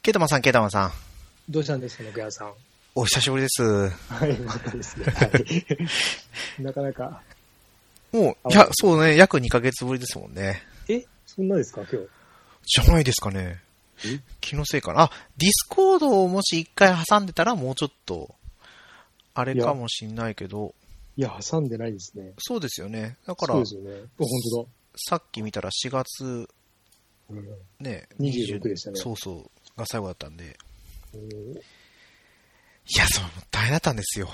ケイタマンさん、ケイタマンさん。どうしたんですか、木屋さん。お久しぶりです。はい、またですね。はい。なかなか。もう、いや、そうね、約2ヶ月ぶりですもんね。えそんなですか、今日。じゃないですかね。え？気のせいかな。あ、ディスコードをもし一回挟んでたらもうちょっと、あれかもしんないけど、いや、挟んでないですね。そうですよね。だからそうで、すよね。あ、本当さっき見たら4月、ね、26でしたねそうそう、が最後だったんで。いや、そう、大変だったんですよ。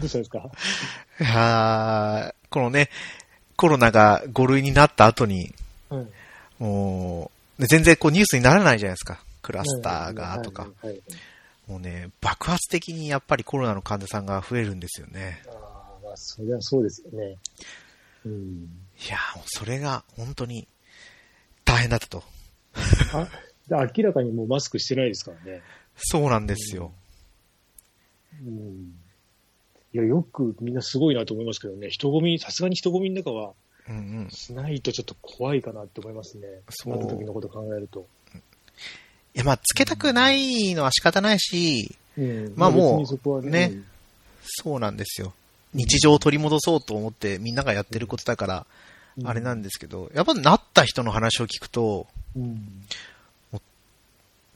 どうしたんですか？いやーこのね、コロナが5類になった後に、はい。もう、ね全然こうニュースにならないじゃないですか。クラスターがとか。もうね、爆発的にやっぱりコロナの患者さんが増えるんですよね。ああ、まあ、そりゃそうですよね。うん。いやーもうそれが本当に大変だったと。あ、で明らかにもうマスクしてないですからね。そうなんですよ。うん。いや、よくみんなすごいなと思いますけどね。人混み、さすがに人混みの中はうんうん。しないとちょっと怖いかなって思いますね。そうなった時のこと考えると。いや、まあ、つけたくないのは仕方ないし、うんまあもう別にそこはねそうなんですよ。日常を取り戻そうと思ってみんながやってることだから、うんあれなんですけど、やっぱなった人の話を聞くと、うん。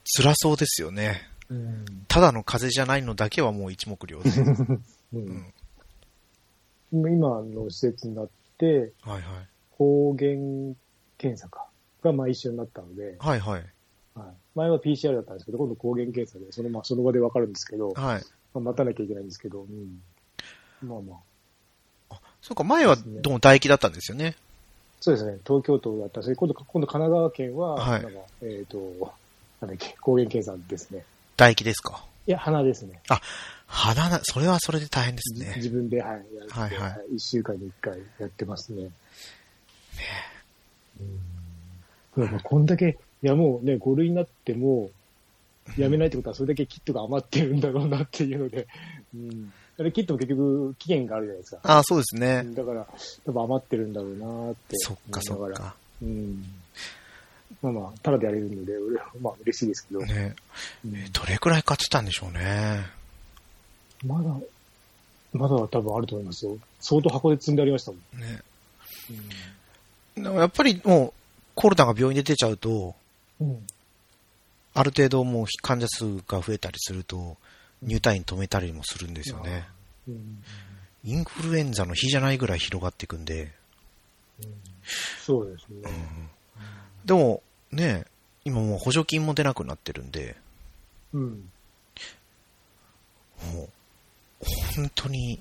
辛そうですよね。うん。ただの風邪じゃないのだけはもう一目瞭然。うん今の施設になって、はいはい。抗原検査か。が、まあ一緒になったので、はいはい。はい、前は PCR だったんですけど、今度抗原検査で、そのまあその場でわかるんですけど、はい。まあ、待たなきゃいけないんですけど、うん。まあまあ。そうか、前はどうも唾液だったんですよね。そうですね、東京都だったし、今度、今度神奈川県は、はいえっ、と、なんだっけ、抗原検査ですね。唾液ですか？いや、鼻ですね。鼻な、それはそれで大変ですじね。自分で、はい、やって、はいはい1週間に1回やってますね。うん。まあこんだけ、いやもうね、5類になっても、やめないってことはそれだけキットが余ってるんだろうなっていうので、うん。あれキットも結局期限があるじゃないですか。ああ、そうですね。だから、多分余ってるんだろうなってそっかそ。っか。うん。まあまあ、ただでやれるので、俺はまあ嬉しいですけど。ねうんどれくらい買ってたんでしょうね。まだ、まだ多分あると思いますよ。相当箱で積んでありましたもん。ね。でもやっぱりもう、コロナが病院で出ちゃうと、うん。ある程度もう患者数が増えたりすると、入退院止めたりもするんですよね。うんインフルエンザの日じゃないぐらい広がっていくんで。そうですね。でも、ね、今もう補助金も出なくなってるんで、うん。もう、本当に、い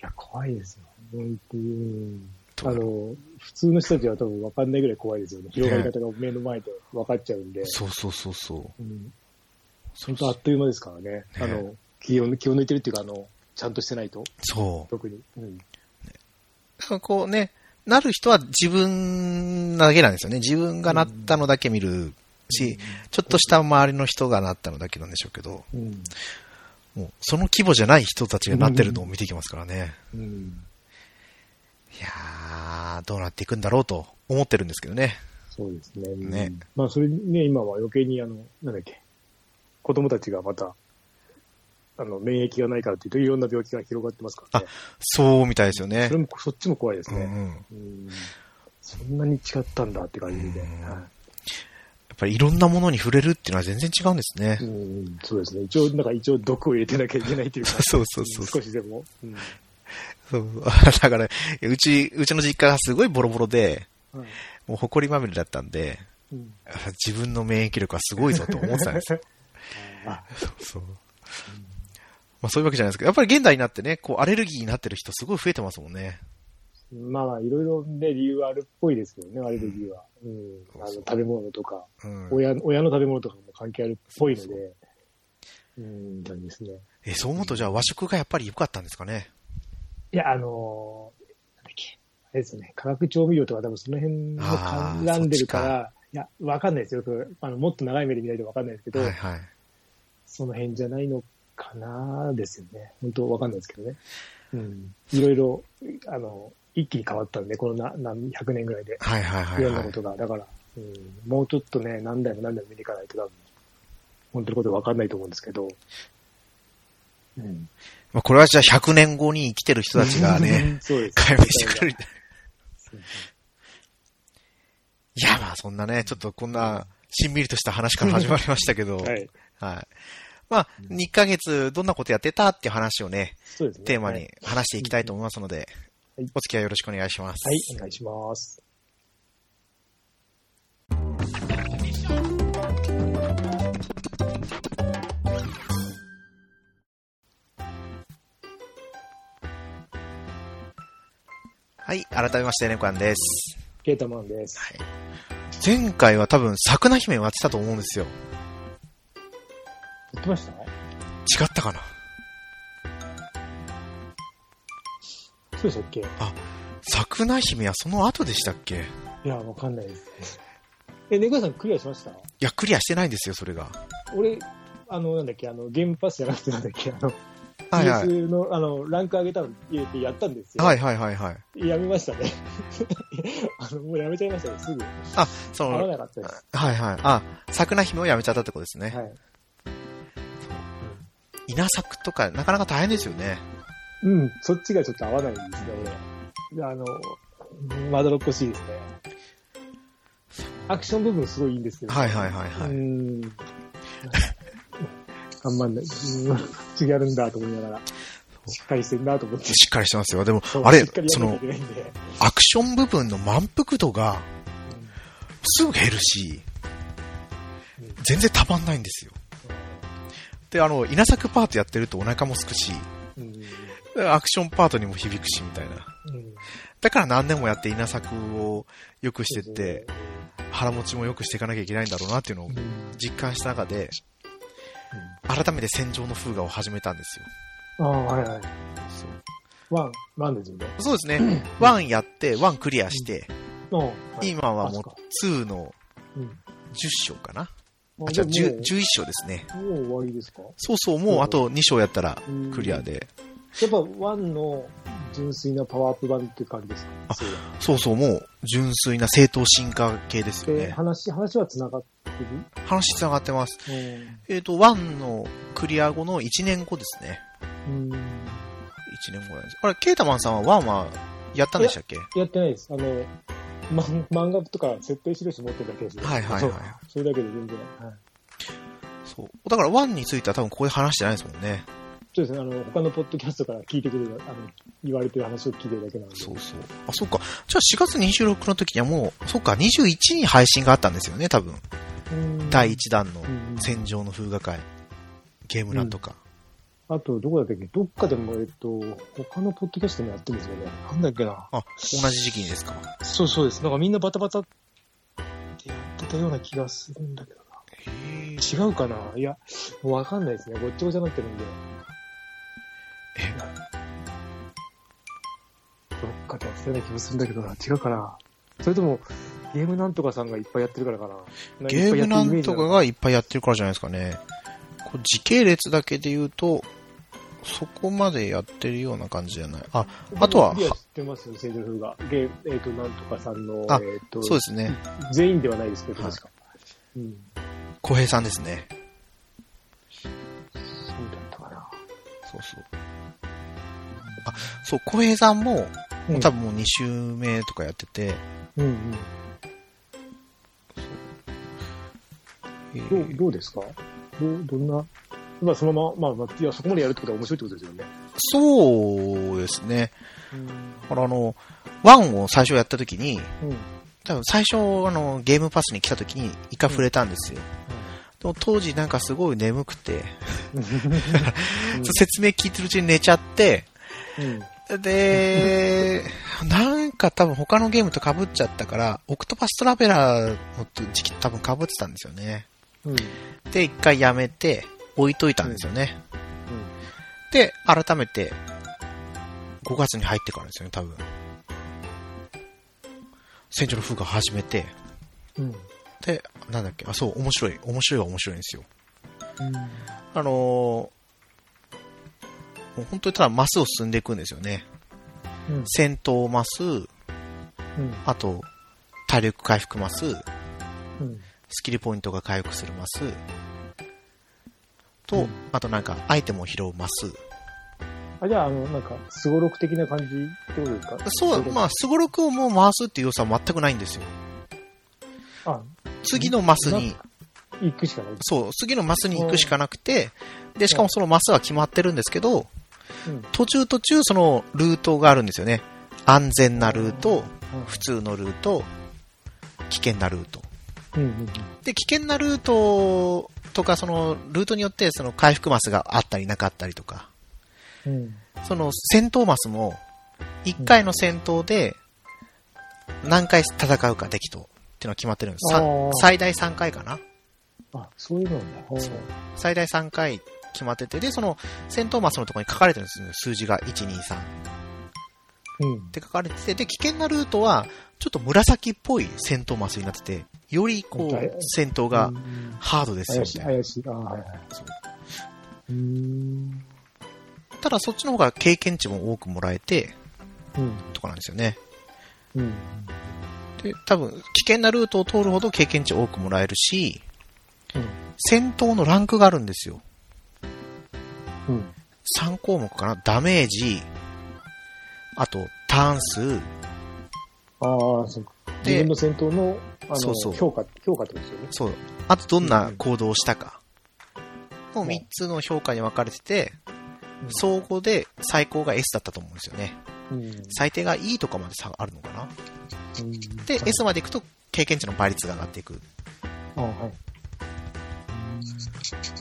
や、怖いですよ。本当に。あの、普通の人たちは多分分かんないぐらい怖いですよね。広がり方が目の前で分かっちゃうんで。そうそうそうそう。うん本当あっという間ですからね。あの、気を、気を抜いてるっていうか、あの、ちゃんとしてないと、そう。特に。うん。だからこうね、なる人は自分だけなんですよね。自分がなったのだけ見るし、ちょっとした周りの人がなったのだけなんでしょうけど、うん。もうその規模じゃない人たちがなってるのを見ていきますからね。うん。いやー、どうなっていくんだろうと思ってるんですけどね。そうですね。うんねまあ、それにね、今は余計に、あの、なんだっけ、子供たちがまた、あの、免疫がないからっていうと、いろんな病気が広がってますからね。そうみたいですよねそれ。も、そっちも怖いですね。うんうん、そんなに違ったんだって感じで。うんはっぱりいろんなものに触れるっていうのは全然違うんですねい。うん、そうですね。一応、なんか一応毒を入れてなきゃいけないというか。そうそうそう少しでも。うんそう。だから、うち、うちの実家がすごいボロボロで、はいもう埃まみれだったんで、うん自分の免疫力はすごいぞと思ってたんですよ。あそう。まあそういうわけじゃないですけど、やっぱり現代になってね、こうアレルギーになってる人すごい増えてますもんね。まあまあ、いろいろね、理由はあるっぽいですけどね、アレルギーは。うん。あの、そうそう食べ物とか、うん。親、親の食べ物とかも関係あるっぽいので、うん、なんですね。え、そう思うとじゃあ和食がやっぱり良かったんですかね？いや、あのーなんだっけ、あれですよね、化学調味料とか多分その辺も絡んでるから、いや、わかんないですよ。あの、もっと長い目で見ないとわかんないですけど、はいはい。その辺じゃないのかなですよね。本当わかんないですけどね。うん。いろいろ、あの、一気に変わったんで、このな何百年ぐらいで。はいはいはいい、ろんなはい。ことが。だから、うん、もうちょっとね、何台も何台も見に行かないと多分、本当のことわかんないと思うんですけど。うん。まあ、これはじゃあ100年後に生きてる人たちがね、そうです。解明してくれるいや、まあそんなね、ちょっとこんな、しんみりとした話から始まりましたけど、はい。はい。まあ、2ヶ月どんなことやってたっていう話をね、そうですね。テーマにはい、話していきたいと思いますのではい、お付き合いよろしくお願いします。はい、お願いします。はい、改めまして、ネコアンです。ケータマンです。はい。前回は多分、桜姫をやってたと思うんですよ。言ってました？違ったかな？そうでしたっけ？い桜姫はその後でしたっけ？いや、わかんないです。え、ネコさんクリアしました？や、クリアしてないんですよ、それが。俺、あの、なんだっけ、あの、ゲームパスじゃなくてなんだっけ、あの、はいはい PS の、あの、ランク上げたの入れてやったんですよ。はいはいはいはい。やめましたね。あの、もうやめちゃいましたね、すぐ。あ、そ合わの、なかったです。はいはい。あ、桜姫をやめちゃったってことですね。はい。稲作とか、なかなか大変ですよね。うん、そっちがちょっと合わないんですね、俺。あの、まどろっこしいですね。アクション部分すごいいいんですけど。はいはいはいはうい。ん。頑張んない。うん、違うんだと思いながら。しっかりしてんなと思って。しっかりしてますよ。でもあれその。アクション部分の満腹度が、すぐ減るし、全然たまんないんですよ。で、あの、稲作パートやってるとお腹もすくし、うん。うんアクションパートにも響くし、みたいな。うんだから何年もやって稲作を良くしてって、、腹持ちも良くしていかなきゃいけないんだろうなっていうのをうん実感した中で、改めて戦場のフーガを始めたんですよ。ああ、はいはい。そう one、one ですよね。そうですね。1やって、1クリアして、うんはい今はもうあそっか2のうん10章かなああ、じゃあでも10 11章ですね。もう終わりですか？そうそう、もうあと2章やったらクリアで。やっぱワンの純粋なパワーアップ版って感じですか？あそうそうもう純粋な正当進化系ですよで、ね。話、話は繋がって話繋がってます。るえっ、と、1のクリア後の1年後ですね。うん。1年後なんです。あれ、ケータマンさんは1はやったんでしたっけ？やってないです。あの、ま、漫画とか設定印持ってるだけですよはいはいはいそうそれだけで全然。はい。そう。だから1については多分ここで話してないですもんね。そうですね。あの、他のポッドキャストから聞いてくれる、あの、言われてる話を聞いてるだけなんで。そうそう。あ、そうか。じゃあ4月26の時にはもう、そうか、21に配信があったんですよね、多分。うん第1弾のうん戦場の風雅会。ゲームランとか。あと、どこだったっけ？どっかでも、えっと、他のポッドキャストもやってるんですよね。なんだっけな？あ、同じ時期にですか？そうそうです。なんかみんなバタバタってやってたような気がするんだけどな。へえ。違うかな？いや、もうわかんないですね。ごっちゃごちゃになってるんで。え？どっかでやってたような気もするんだけどな。違うかな？それとも、ゲームなんとかさんがいっぱいやってるからかな？ゲームなんとかがいっぱいやってるからじゃないですかね。こう時系列だけで言うと、そこまでやってるような感じじゃない。あ、あとはクリア知ってますよ、聖女風が。ゲーえっ、と、なんとかさんの、あえっ、と、そうですね。全員ではないですけど、はい確か。うん。小平さんですね。そうだったかな。そうそう。あ、そう、小平さんも、うん多分もう2週目とかやってて、うんうん。どう、えーどうですか？どう、どんな、まあそのまま、まあまあ、いや、そこまでやるってことは面白いってことですよね。そうですね。うん。あの、あの、1を最初やった時に、うん。多分最初、あの、ゲームパスに来た時に一回触れたんですよ。でも当時なんかすごい眠くて、説明聞いてるうちに寝ちゃって、うん。で、なんか多分他のゲームと被っちゃったから、オクトパストラベラーの時期多分被ってたんですよね。うん。で、一回やめて、置いといたんですよね。で、改めて、5月に入ってからですよね、多分。戦場の風が始めて、うん。で、なんだっけ、あ、そう、面白い。面白いは面白いんですよ。うん。あのーもう本当にただマスを進んでいくんですよね。うん。戦闘マス、うん。あと、体力回復マス、うん。スキルポイントが回復するマス、と、うんあとなんか、アイテムを拾うマス。あ、じゃあ、あの、なんか、すごろく的な感じってことですか？そう、まあ、スゴロクをもう回すっていう要素は全くないんですよ。あ、次のマスに、行くしかない。そう、次のマスに行くしかなくて、で、しかもそのマスは決まってるんですけど、うん。途中途中そのルートがあるんですよね。安全なルート、普通のルート、危険なルート。うん。うん。で、危険なルートとか、そのルートによってその回復マスがあったりなかったりとか、うん。その戦闘マスも、1回の戦闘で何回戦うか敵とっていうのが決まってるんです。最大3回かなあ、そういうのなんだ。そう最大3回決まってて、で、その戦闘マスのところに書かれてるんですよ。数字が1、2、3。うんっ。て書かれてて、で、危険なルートは、ちょっと紫っぽい戦闘マスになってて、よりこはい、う、戦闘がうんハードですよ、みはいはい。そううーん。ただそっちの方が経験値も多くもらえて、うん。とかなんですよね。うん。で、多分、危険なルートを通るほど経験値多くもらえるし、うん。戦闘のランクがあるんですよ。うん。3項目かな？ダメージ、あと、ターン数、ああ、そうか。で自分の戦闘の、あの、そうそう評価、評価ってことですよね。そう。あと、どんな行動をしたか。の3つの評価に分かれてて、総合で最高が S だったと思うんですよね。うん。最低が E とかまで差あるのかなうん。で、S まで行くと経験値の倍率が上がっていく。あはい。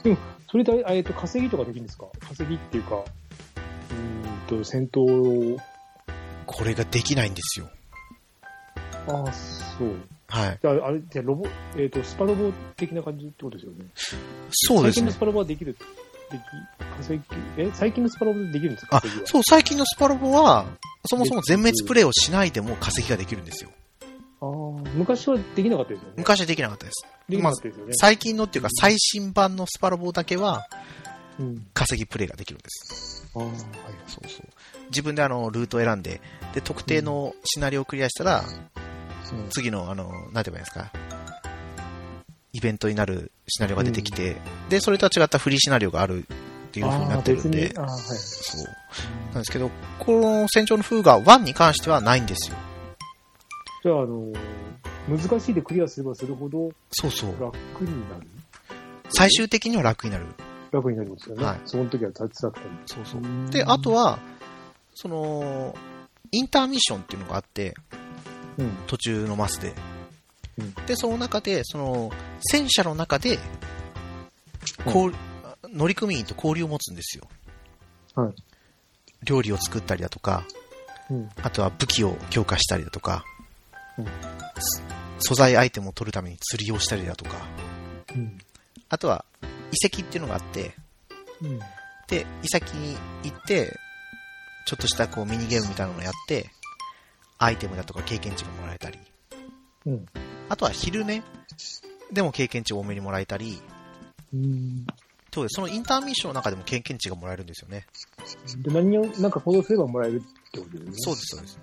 でも、それで、えっと、稼ぎとかできるんですか？稼ぎっていうか、うーんと、戦闘を、これができないんですよ。ああ、そう。はい。じゃあ、あれ、じゃあロボ、えっ、と、スパロボ的な感じってことですよね。そうですね最近のス。パロボはできる、でき、稼ぎ、え、最近のスパロボでできるんですか？あそう、最近のスパロボは、そもそも全滅プレイをしないでも稼ぎができるんですよ。ああ、昔はできなかったですよね。昔はできなかったです。できなかったですよね。最近のっていうか最新版のスパロボだけはうん。稼ぎプレイができるんです。ああ、はい。そうそう。自分であの、ルートを選んで、で、特定のシナリオをクリアしたら、うん次のあの、なんて言えばいいんですか、イベントになるシナリオが出てきて、で、それとは違ったフリーシナリオがあるっていう風になってるんではい。そう。なんですけど、この戦場の風が1に関してはないんですよ。じゃあ、あの、難しいでクリアすればするほどそうそう。楽になる？最終的には楽になる。楽になりますよね。はいその時は辛くても。そうそう。で、あとは、その、インターミッションっていうのがあって、うん。途中のマスで。うんで、その中で、その、戦車の中で、こう、乗組員と交流を持つんですよ。はい。料理を作ったりだとか、うん。あとは武器を強化したりだとか、うん素材アイテムを取るために釣りをしたりだとか、うん。あとは遺跡っていうのがあって、うん。で、遺跡に行って、ちょっとしたこうミニゲームみたいなのをやって、アイテムだとか経験値がもらえたり、うん。あとは昼寝でも経験値を多めにもらえたり、うん。そうです。そのインターミッションの中でも経験値がもらえるんですよね。で、何を、なんか行動すればもらえるってことですね。そうです、そうです。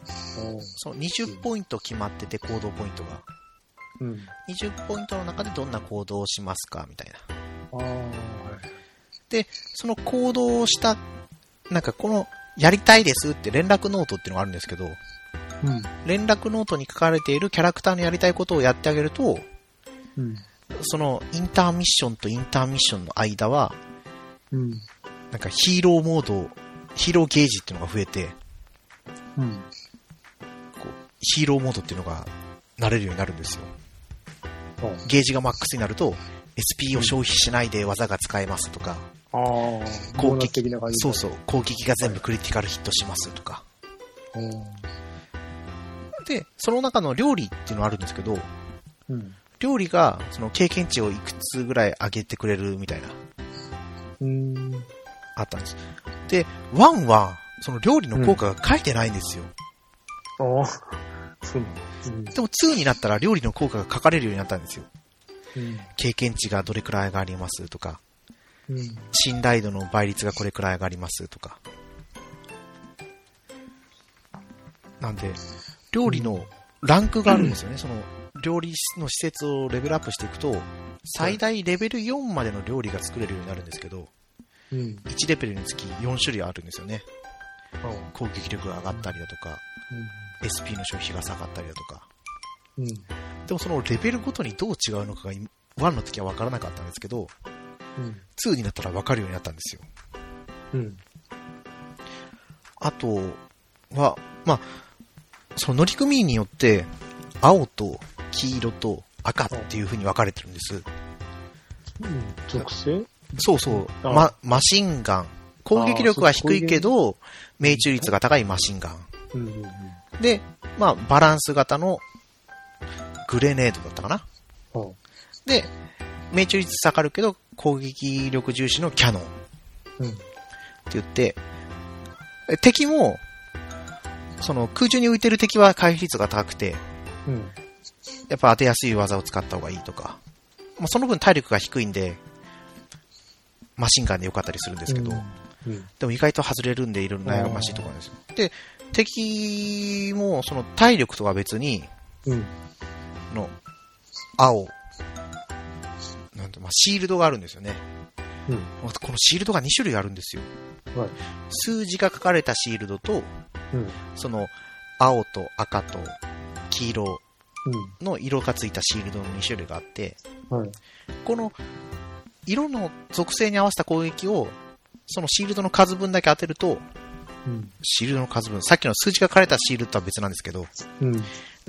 す。その20ポイント決まってて、行動ポイントが。うん。20ポイントの中でどんな行動をしますかみたいな。ああ、はい。で、その行動をした、なんかこの、やりたいですって連絡ノートっていうのがあるんですけど、うん。連絡ノートに書かれているキャラクターのやりたいことをやってあげると、うん。そのインターミッションとインターミッションの間は、うん。なんかヒーローモード、ヒーローゲージっていうのが増えて、うん。こうヒーローモードっていうのがなれるようになるんですよ。あゲージがマックスになると、SP を消費しないで技が使えますとか、あー、攻撃。そうそう、攻撃が全部クリティカルヒットしますとか。うん。で、その中の料理っていうのがあるんですけど、うん。料理がその経験値をいくつぐらい上げてくれるみたいな、うん。あったんです。で、1は、その料理の効果が書いてないんですよ。ああ、そうなんだ。でも2になったら料理の効果が書かれるようになったんですよ。うん。経験値がどれくらい上がりますとか、うん。信頼度の倍率がこれくらい上がりますとか。なんで、料理のランクがあるんですよね。その、料理の施設をレベルアップしていくと、最大レベル4までの料理が作れるようになるんですけど、うん。1レベルにつき4種類あるんですよね。攻撃力が上がったりだとか、SP の消費が下がったりだとか。うん。でもそのレベルごとにどう違うのかが1の時は分からなかったんですけど、うん。2になったら分かるようになったんですよ。うん。あとは、まあ、その乗組員によって、青と黄色と赤っていう風に分かれてるんです。うん。属性？そうそう。あま、マシンガン。攻撃力は低いけど、命中率が高いマシンガン。うん。うん。で、まあ、バランス型のグレネードだったかな。あで、命中率下がるけど、攻撃力重視のキャノンってうん。言って、え敵も、その空中に浮いてる敵は回避率が高くて、うん。やっぱ当てやすい技を使った方がいいとか、まあ、その分体力が低いんで、マシンガンで良かったりするんですけど、うん。でも意外と外れるんでいろんな悩ましいところですよ。で、敵もその体力とは別に、うん。の青、なんて、まあ、シールドがあるんですよね。うん。このシールドが2種類あるんですよ。はい。数字が書かれたシールドと、うん。その青と赤と黄色うの色がついたシールドの2種類があって、ん。はい。この色の属性に合わせた攻撃を、そのシールドの数分だけ当てると、うん。シールドの数分、さっきの数字が書かれたシールドとは別なんですけど、うん。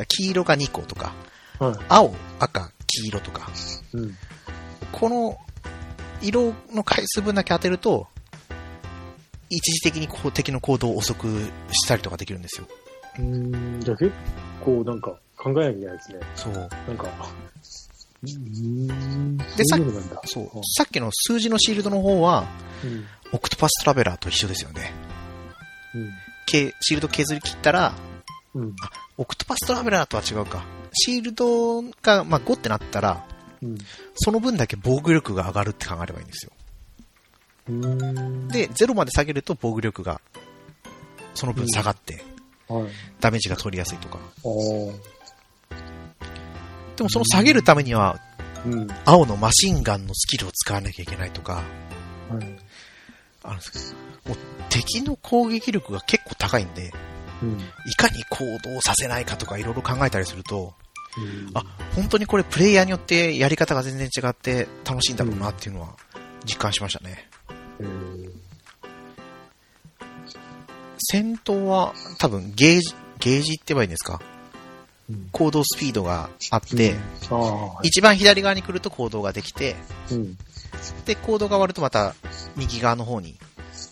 黄色が2個とか、はい。青、赤、黄色とか、うん。この色の回数分だけ当てると、一時的にこう敵の行動を遅くしたりとかできるんですよ。うーん。じゃあ結構なんか考えなきゃいけないですね。そう。なんか。うーん。でそういうのなんだ。そう。さっきの数字のシールドの方は、うん。オクトパストラベラーと一緒ですよね。うん。けシールド削り切ったら、うん。オクトパストラベラーとは違うか。シールドが、まあ、5ってなったら、うん。その分だけ防御力が上がるって考えればいいんですよ。で、0まで下げると防御力が、その分下がって、はい。ダメージが取りやすいとか。でもその下げるためには、うん。青のマシンガンのスキルを使わなきゃいけないとか、敵の攻撃力が結構高いんで、うん。いかに行動させないかとかいろいろ考えたりすると、うんあ、本当にこれプレイヤーによってやり方が全然違って楽しいんだろうなっていうのは実感しましたね。えー戦闘は多分ゲージ、ゲージって言えばいいんですか？うん行動スピードがあって、はい。一番左側に来ると行動ができて、うん。で、行動が終わるとまた右側の方に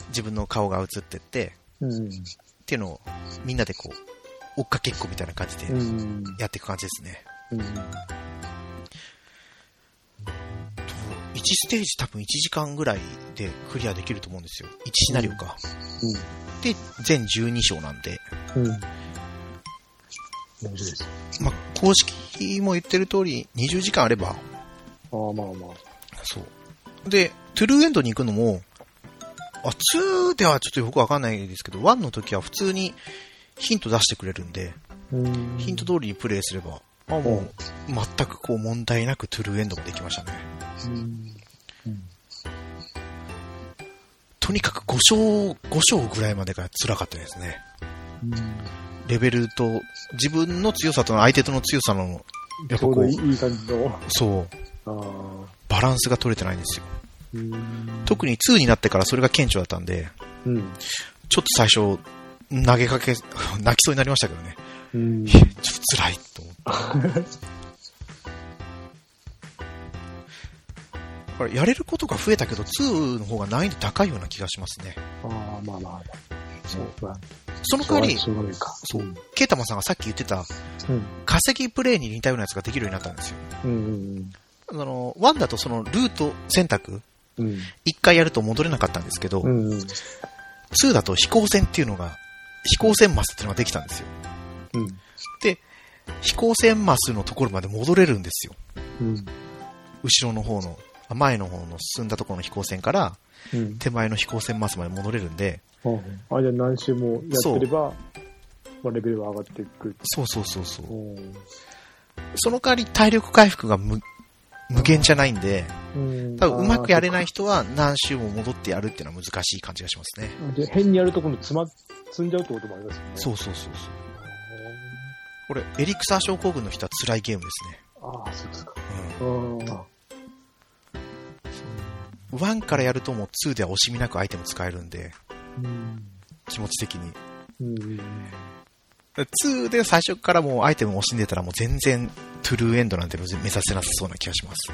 自分の顔が映ってって、うん。っていうのをみんなでこう、追っかけっこみたいな感じでうん。やっていく感じですね。ステージ多分1時間ぐらいでクリアできると思うんですよ。1シナリオか。で、全12章なんで、うん。まあ、公式も言ってる通り20時間あれば、ああ、まあまあ。そう。で、トゥルーエンドに行くのも、あ、2ではちょっとよくわかんないですけど、1の時は普通にヒント出してくれるんで、うん。ヒント通りにプレイすれば、あ、もう、全くこう問題なくトゥルーエンドもできましたね。とにかく5章、5章ぐらいまでが辛かったですね。うん。レベルと、自分の強さと相手との強さの、やっぱこうい、い感じの。そう。バランスが取れてないんですよ。うん。特に2になってからそれが顕著だったんで、うん。ちょっと最初、投げかけ、泣きそうになりましたけどね。うん。ちょっと辛いと思って。やれることが増えたけど、2の方が難易度高いような気がしますね。ああ、まあまあ。そう。まあ、その代わり。そうケイタマさんがさっき言ってた、うん。化石プレイに似たようなやつができるようになったんですよ。うん。うん。あの、1だとそのルート選択、うん。一回やると戻れなかったんですけど、うん。うん。2だと飛行船っていうのが、飛行船マスっていうのができたんですよ。うん。で、飛行船マスのところまで戻れるんですよ。うん。後ろの方の、あ前の方の進んだところの飛行船から、うん。手前の飛行船マスまで戻れるんで、あ、じゃあ何周もやってれば、まあ、レベルは上がっていく。そうそうそうそう。うんその代わり体力回復が無無限じゃないんで、うん多分うまくやれない人は何周も戻ってやるっていうのは難しい感じがしますね。変にやると今度詰ま、積んじゃうってこともありますよね。そうそうそうそう。これ、エリクサー症候群の人は辛いゲームですね。ああ、そうですか。うん。あ1からやるともう2では惜しみなくアイテム使えるんで、うん。気持ち的に。うん。2で最初からもうアイテムを惜しんでたらもう全然トゥルーエンドなんて目指せなさそうな気がします。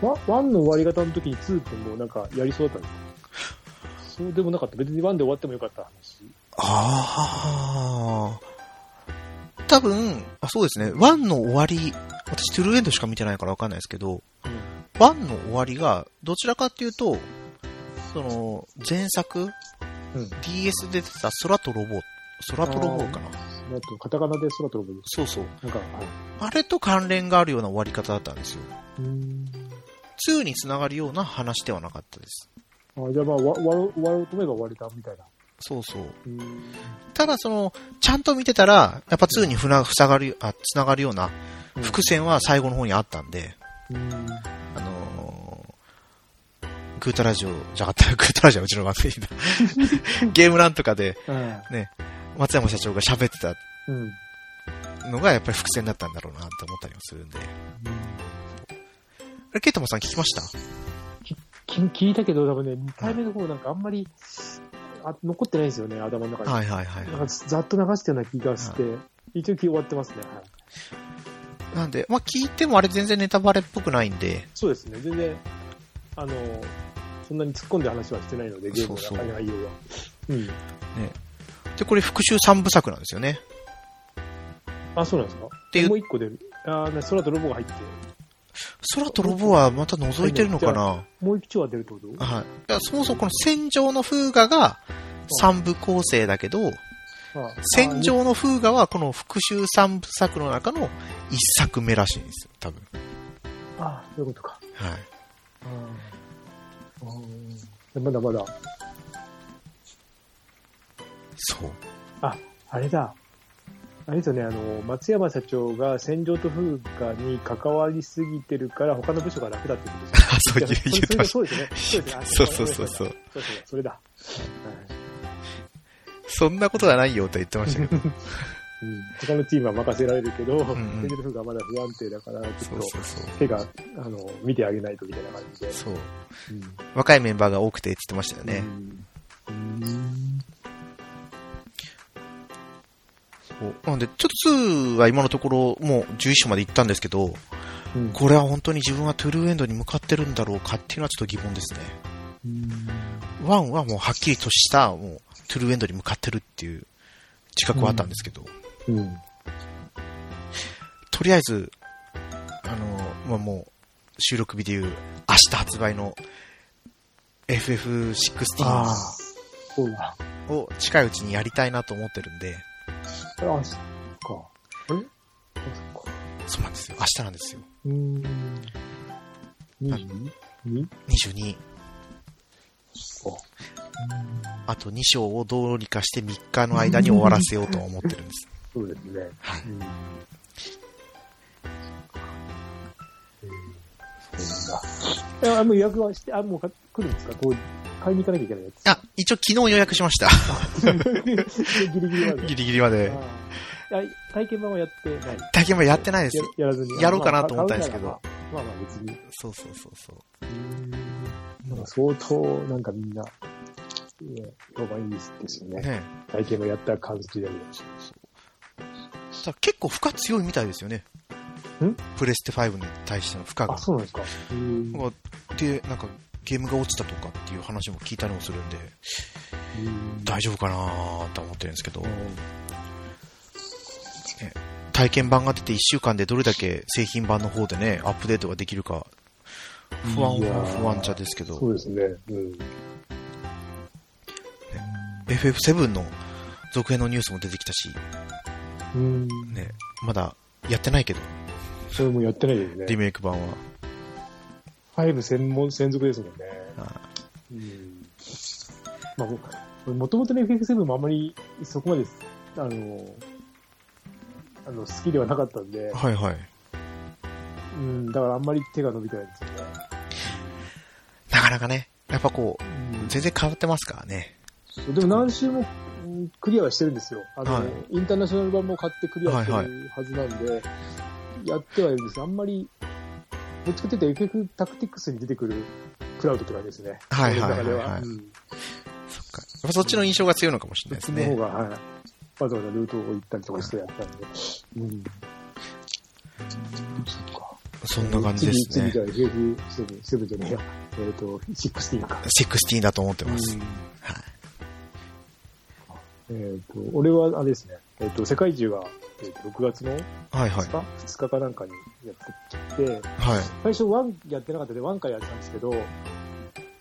ワワンの終わり方の時に2ってもうなんかやりそうだったんですかそうでもなかった。別にワンで終わってもよかった話。ああ。多分、あ、そうですね。1の終わり、私トゥルーエンドしか見てないからわかんないですけど、1の終わりが、どちらかっていうと、その、前作、うん DS で出てた空とロボ、空とロボかな。あと、カタカナで空飛ぶ。そうそう。なんか、はい。あれと関連があるような終わり方だったんですよ。うん。2につながるような話ではなかったです。あじゃあまあ、わ終わろうと思えば終われたみたいな。そうそう。うん。ただその、ちゃんと見てたら、やっぱ2にふな、塞がる、あ、つながるような伏線は最後の方にあったんで、うん。あのー、タラジオじゃなかった、グータラジオはうちの番組だ。ゲームなんとかで、うん。ね、松山社長が喋ってたうん。のがやっぱり伏線だったんだろうなって思ったりもするんで。あれ、ケイタマさん聞きました？き聞いたけど、多分ね、2回目の方なんかあんまり、あ残ってないんですよね、頭の中に。はいはいはい。なんかざっと流したような気がして、一応聞き終わってますね。はい。なんで、まあ聞いてもあれ全然ネタバレっぽくないんで、そうですね、全然、あの、そんなに突っ込んで話はしてないので、ゲームの内容は。うん。で、これ復習3部作なんですよね。あ、そうなんですか？ていうもう一個出る。あね、空とロボが入って、空とロボはまた覗いてるのかな？もう一丁は出るってこと？はい。そもそもこの戦場の風雅が3部構成だけど、あ戦場の風雅はこの復習3部作の中の1作目らしいんですよ、多分。あ、あそういうことか。はい。まだまだ、そう。あ、あれだ。あれですよね、あの、松山社長が戦場と風雅に関わりすぎてるから、他の部署が楽だってことですあ、そう言う言ってましそうですね。そうですね。あそうそうそうそう。そうそう、それだ。そんなことはないよと言ってましたけど。うん、他のチームは任せられるけど、んうん戦場と風雅はまだ不安定だから、ちょっと。手が、あの、見てあげないとみたいな感じで。そう。うん若いメンバーが多くてって言ってましたよね。うんそうなんで、ちょっと2は今のところもう11章まで行ったんですけど、うんこれは本当に自分はトゥルーエンドに向かってるんだろうかっていうのはちょっと疑問ですね。1はもうはっきりとした、もうトゥルーエンドに向かってるっていう自覚はあったんですけど、うん。とりあえず、あの、まあ、もう収録日でいう明日発売の FF16 ああ、そうだ。を近いうちにやりたいなと思ってるんで、あ、そっか。あれあ、そっか。そうなんですよ。明日なんですよ。うーん。22? 22。そっか。あと2章をどうにかして3日の間に終わらせようとは思ってるんです。そうですね。はい。うん。そうなんだ。あ、もう予約はして、あ、もうか来るんですか？こう買いに行かなきゃいけないやつ。あ、一応昨日予約しました。ギリギリまで。ギリギリまで。体験版はやってない。体験版やってないですや。やらずに。やろうかなと思ったんですけどまあまあまあ別に。そうそうそうそう。うーんなんか相当、なんかみんな、ね、評判いいですよね。ね体験をやった感じでも。ただ結構負荷強いみたいですよね。ん？プレステ5に対しての負荷があ、。そうなんですか。で、なんかゲームが落ちたとかっていう話も聞いたりもするんで、うん大丈夫かなーと思ってるんですけどう、ん体験版が出て1週間でどれだけ製品版の方でね、アップデートができるか、不安は不安茶ですけど、そうですね。うん。FF7 の続編のニュースも出てきたし、うん。ね、まだやってないけど、それもやってないですねリ。メイク版は。5専門、専属ですもんね。あうん。まあ、もともとね、FF7 もあんまりそこまで、あの、あの好きではなかったんで、はいはい。うん、だからあんまり手が伸びてないんですよね。なかなかね、やっぱこう、うん全然変わってますからね。でも何周もうんクリアはしてるんですよ。あの、はいインターナショナル版も買ってクリアしてはいるはずなんで、やってはいるんですあんまり、どっちかというと、結局タクティクスに出てくるクラウドって感じですね。はいはいはいはいうんそっか。やっぱそっちの印象が強いのかもしれそないですね。っちの方が、はい。わざわざルートを行ったりとかしてやったんで。うん。そっか。そんな感じですね次、。次じゃあ FF7、7じゃねえや。えっ、と、16か。16だと思ってます。うんはい。えっ、と、俺はあれですね、えっ、と、世界中が、えーと6月のはいはい2。日、2日かなんかにやってきて、はい。最初1やってなかったんで1回やってたんですけど、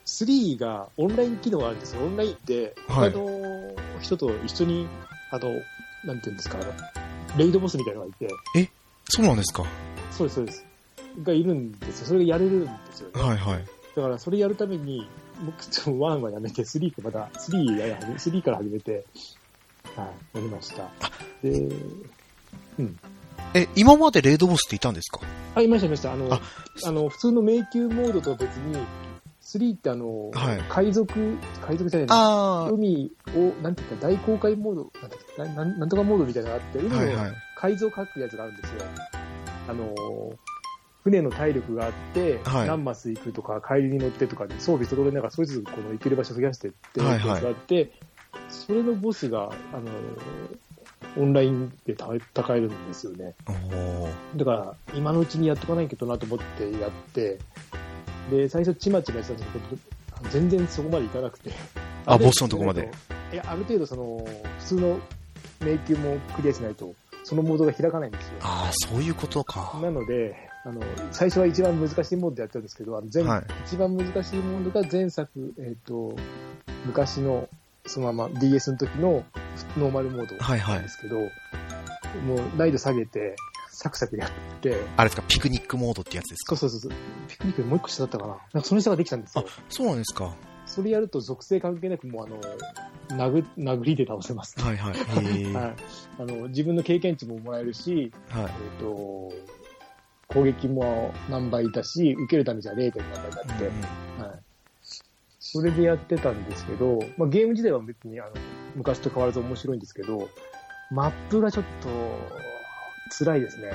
3がオンライン機能があるんですよ。オンラインって、はい他の人と一緒に、あの、なんていうんですか、レイドボスみたいなのがいて、そうなんですか？そうです、そうです。がいるんですよ。それがやれるんですよね。はいはい。だからそれやるために、僕ちょっと1はやめて、3かまた、3やや、3から始めて、はい、やりました。で、え、今までレイドボスっていたんですか？あ、いました、いました。あの、ああの、普通の迷宮モードとは別に、3ってあの、はい海賊、海賊じゃない海を、なんていうか、大公開モード、なんななんなんとかモードみたいなのがあって、海のはいはい。改造書くやつがあるんですよ。あの、船の体力があって、はい何マス行くとか、帰りに乗ってとかで装備揃えながら、それぞれこの行ける場所を増やしてって、があって、それのボスが、あの、オンラインで戦えるんですよね。だから、今のうちにやっとかないとなと思ってやって、で、最初ちまちましたんですけど、全然そこまでいかなくて。れあボスのとこまで？いや、ある程度その、普通の迷宮もクリアしないと、そのモードが開かないんですよ。ああ、そういうことか。なので、あの、最初は一番難しいモードでやってたんですけど、あの全はい一番難しいモードが前作、えっ、と、昔の、そのまま DS の時のノーマルモードはいはいなんですけど、もう難易度下げて、サクサクやって、あれですか、ピクニックモードってやつですか？そうそうそうピクニックでもう一個下だったかな。なんかその下ができたんですよ。そうなんですか。それやると属性関係なくもうあの、殴、殴りで倒せます、はいはい。は。はいあの、自分の経験値ももらえるし、い。えっ、と、攻撃も何倍だし、受けるダメージは 0. 何倍だって、はい。それでやってたんですけど、まあ、ゲーム自体は別にあの昔と変わらず面白いんですけど、マップがちょっと辛いですね。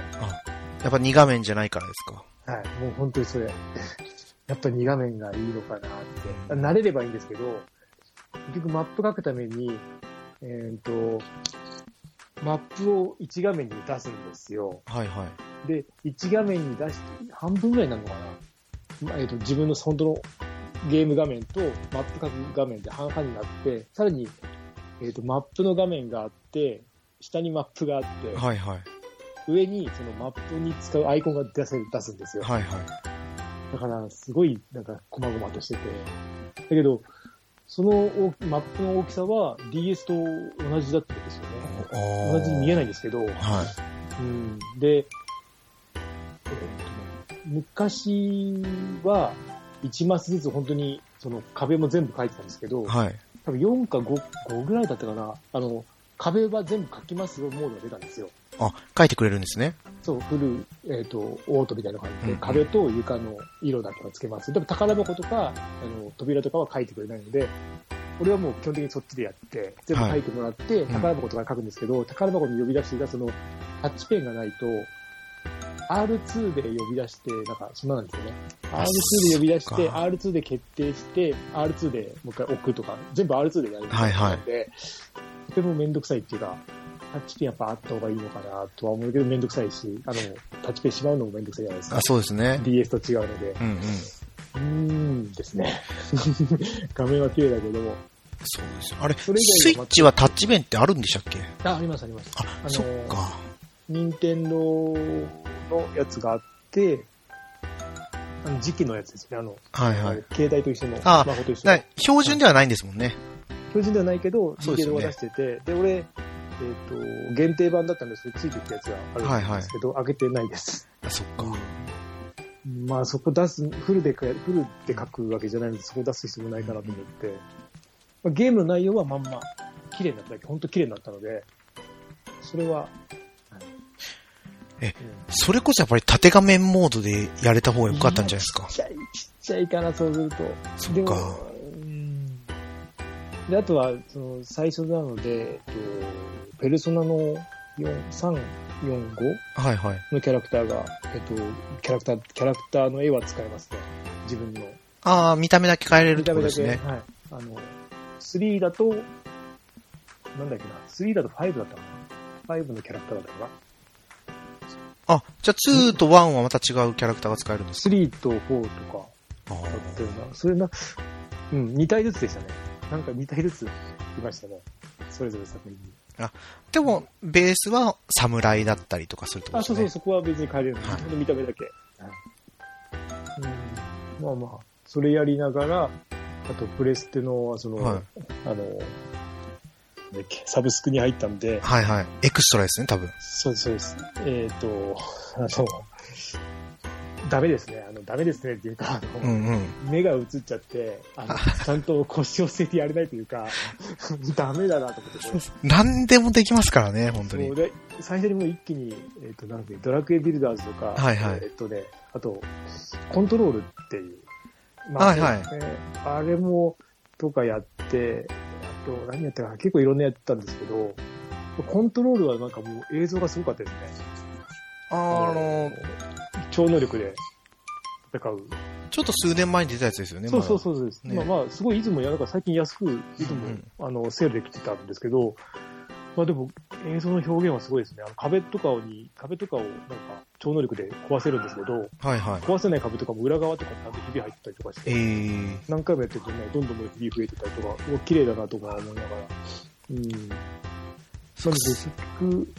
やっぱ2画面じゃないからですか。はい。もう本当にそれ。やっぱ2画面がいいのかなって。慣れればいいんですけど、結局マップ書くために、えっ、と、マップを1画面に出すんですよ。はいはい。で、1画面に出して、半分ぐらいなのかな、まあえっ、と、自分の本当のゲーム画面とマップ書く画面で半々になって、さらに、えっ、と、マップの画面があって、下にマップがあって、はいはい。上にそのマップに使うアイコンが出せる、出すんですよ。はいはい。だから、すごい、なんか、細々としてて。だけど、そのマップの大きさは DS と同じだったんですよね。同じに見えないんですけど、はい。うん、で、昔は1マスずつ本当にその壁も全部書いてたんですけど、はい。多分4か 5, 5ぐらいだったかな。あの、壁は全部書きますよモードが出たんですよ。あ、書いてくれるんですね。そう、フル、えっ、と、オートみたいな感じで、うん壁と床の色だけはつけます。でも宝箱とか、あの、扉とかは書いてくれないので、俺はもう基本的にそっちでやって、全部書いてもらって、ん宝箱とか書くんですけど、宝箱に呼び出していたその、タッチペンがないと、R2 で呼び出して、なんか、そんななんですよね。あ R2 で呼び出して、そっか R2 で決定して、R2 でもう一回置くとか、全部 R2 でやるみたはいはいとてもめんどくさいっていうか、タッチペンやっぱあった方がいいのかなとは思うけどめんどくさいし、あの、タッチペンしまうのもめんどくさいじゃないですかあ、。そうですね。DS と違うので。うんうん。うーんですね。画面は綺麗だけども。そうですよ。あれ、スイッチはタッチペンってあるんでしたっけ？あ、ありますあります。あ、のーそっか。任天堂のやつがあって、あの時期のやつですね。あの、はいはい。携帯と一緒の、スあマホと一緒の。標準ではないんですもんね。標準ではないけど、任天堂が出してて、で、俺、えっ、と、限定版だったんですけど、ついてきたやつがあるんですけど、開けてないです。あそっか。まあそこ出す、フルでか、フルで書くわけじゃないので、そこ出す必要もないかなと思って、まあ、ゲームの内容はまんま、綺麗になっただけ、本当綺麗になったので、それは、はいえそれこそやっぱり縦画面モードでやれた方が良かったんじゃないですか？ちっ。ちゃい、ちっちゃいかな、そうすると。そっか。であとは、その、最初なので、えっと、ペルソナの4、3、4、5はいはい。のキャラクターが、えっと、キャラクター、キャラクターの絵は使えますね。自分の。ああ、見た目だけ変えれるって見た目だけ、ことですね。はい。あの、3だと、なんだっけな、3だと5だったかな。5のキャラクターだったかな。あ、じゃあ2と1はまた違うキャラクターが使えるんですか3と4とかあだったような。それな、うん、2体ずつでしたね。なんか2体ずついましたね。それぞれ作品に。ーでも、ベースは侍だったりとかするとね。そうそう、そこは別に変えれるの。はい見た目だけ。はいうん、まあまあ、それやりながら、あとプレステの、その、はいあの、だっけサブスクに入ったんで、はいはい。エクストラですね、多分。そうです、そうです。えっ、と、あの、ダメですね。あの、ダメですねっていうか、あの、うんうん。目が映っちゃって、あの、ちゃんと腰を据えてやれないというか、ダメだなと思ってこれ。何でもできますからね、本当に。で、最初にもう一気に、えっ、と、なんで、ドラクエビルダーズとか、はいはいえっ、とね、あと、コントロールっていう、はいはいそうですねあれも、とかやって、あと、何やったかな、結構いろんなやってたんですけど、コントロールはなんかもう映像がすごかったですね。あーあの、超能力で戦う。ちょっと数年前に出たやつですよね、そうそうう。そうです。ねまあまあ、すごいいつもや、なんか最近安く、いつも、うんあの、セールで来てたんですけど、まあでも、映像の表現はすごいですね。あの壁とかをに、壁とかをなんか超能力で壊せるんですけど、はいはい。壊せない壁とかも裏側とかにちゃんとひび入ってたりとかしえて、ー、何回もやってるとね、どんどんひび増えてたりとか、うわ綺麗だなとか思いながら。うん。なので、結局、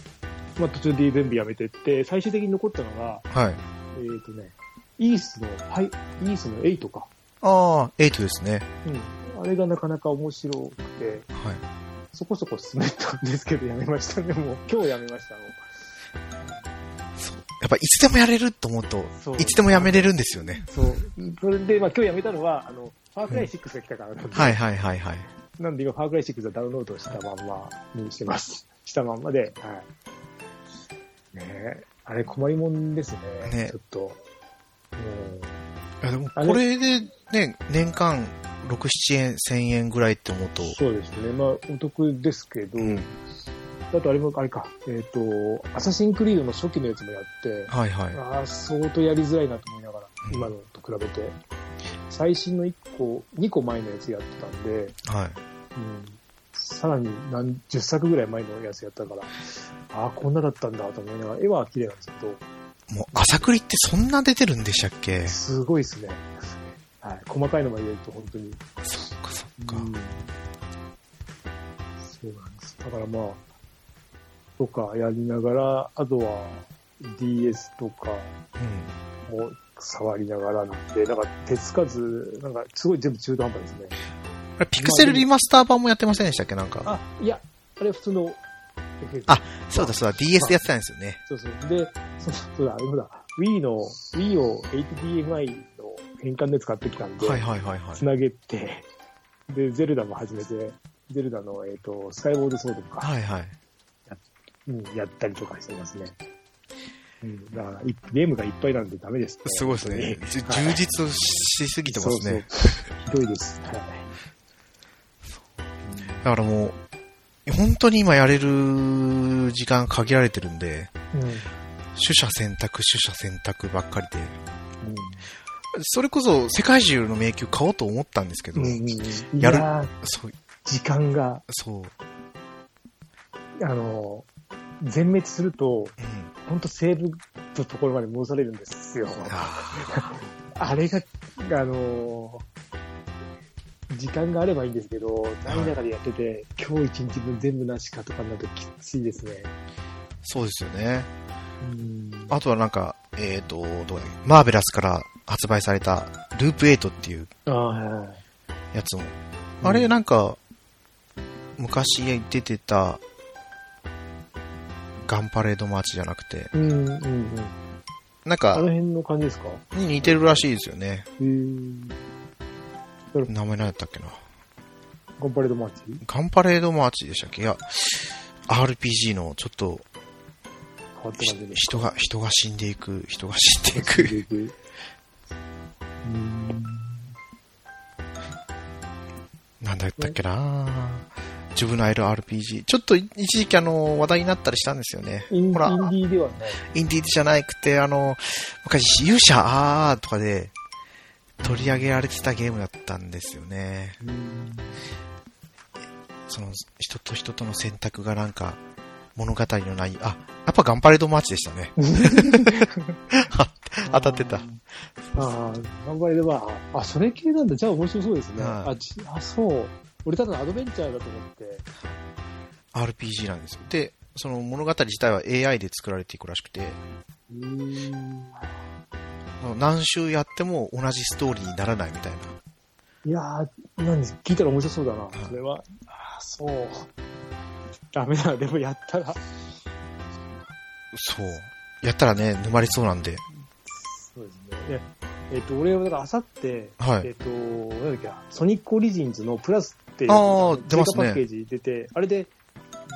まあ途中で全部やめてって、最終的に残ったのが、はい。えっ、ー、とね、イースの、はい、イースの8か。ああ、8ですね。うん。あれがなかなか面白くて、はい。そこそこ進めたんですけど、やめましたね。もう、今日やめました。もやっぱいつでもやれると思うと、そういつでもやめれるんですよね。うそう。それで、まあ今日やめたのは、あの、ファークライ6が来たからなんで、はいはいはいはい。なんで今、ファークライ6はダウンロードしたまんまにしてます。したまんまで、はい。ねえ、あれ困りもんですね。ねちょっと。うんいやでも、これでね、年間6、7円、1000円ぐらいって思うと、そうですね。まあ、お得ですけど、うん。あとあれも、あれか、えっ、と、アサシンクリードの初期のやつもやって、はいはい。ああ、相当やりづらいなと思いながら、うん今のと比べて。最新の1個、2個前のやつやってたんで、はい。うん、さらに何十作ぐらい前のやつやったから、ああ、こんなだったんだと思いながら、絵は綺麗なんですけど、もう、朝栗ってそんな出てるんでしたっけすごいですね。はい。細かいのまで入れると本当に。そっかそっか。うんそうなんです。だからまあ、とかやりながら、あとは DS とかうん。も触りながらなんで、なんか手つかず、なんかすごい全部中途半端ですね。あれピクセルリマスター版もやってませんでしたっけ？なんか。あ、いや、あれ普通の。あそうだそうだ、DS でやってたんですよね。そうそう。で、そそうだ、あれもだ、Wii の、Wii を HDMI の変換で使ってきたんで、はいはいはいはいつ。なげて、で、ゼルダも始めて、ゼルダの、えっ、と、スカイボードソードとか、はいはい。うん、やったりとかしてますね。うん、だから、いゲームがいっぱいなんでダメですね。すごいですね。充実しすぎてますね。そうそう。ひどいです。はい。だからもう、本当に今やれる時間限られてるんで、うん。取捨選択、取捨選択ばっかりで、うんそれこそ世界中の迷宮買おうと思ったんですけど、やるそう、時間が、そう、あの、全滅すると、うん。本当セーブのところまで戻されるんですよ。ああれが、あの時間があればいいんですけど、何かでやってて、今日一日分全部なしかとかになるときついですね。ーそうですよね。うん。あとはなんか、えっ、と、どうマーベラスから発売された、ループ8っていう。やつも。あれなんか、昔出てた、ガンパレードマーチじゃなくて、うん、うん、うん。なんかあの、辺の感じですか？に似てるらしいですよね。へー名前何やったっけな。ガンパレードマーチ？ガンパレードマーチでしたっけ？いや、RPG のちょっと。人が、人が死んでいく、人が死んでいく。なんだったっけなブナイル RPG。ちょっと一時期あの、話題になったりしたんですよね。インインデほら、ィーではない。インディーじゃなくて、あの、昔、勇者あーとかで取り上げられてたゲームだったんですよね。うん。その、人と人との選択がなんか、物語のない、あ、やっぱガンパレードマーチでしたね。当たってた。ああ、頑張れれば、あ、それ系なんだ。じゃあ面白そうですね。はいあちあ、そう。俺ただのアドベンチャーだと思って。RPG なんですよ。で、その物語自体は AI で作られていくらしくて、うーん。何周やっても同じストーリーにならないみたいな。いやー、何聞いたら面白そうだな。いそれは。ああ、そう。ダメだ。でもやったら。そう。やったらね、沼りそうなんで。そうですね。いやえっ、と、俺はだから、あさって、はいえっ、と、なんだっけな、ソニックオリジンズのプラスっていう、あー出ますね追加パッケージ出て、あれで、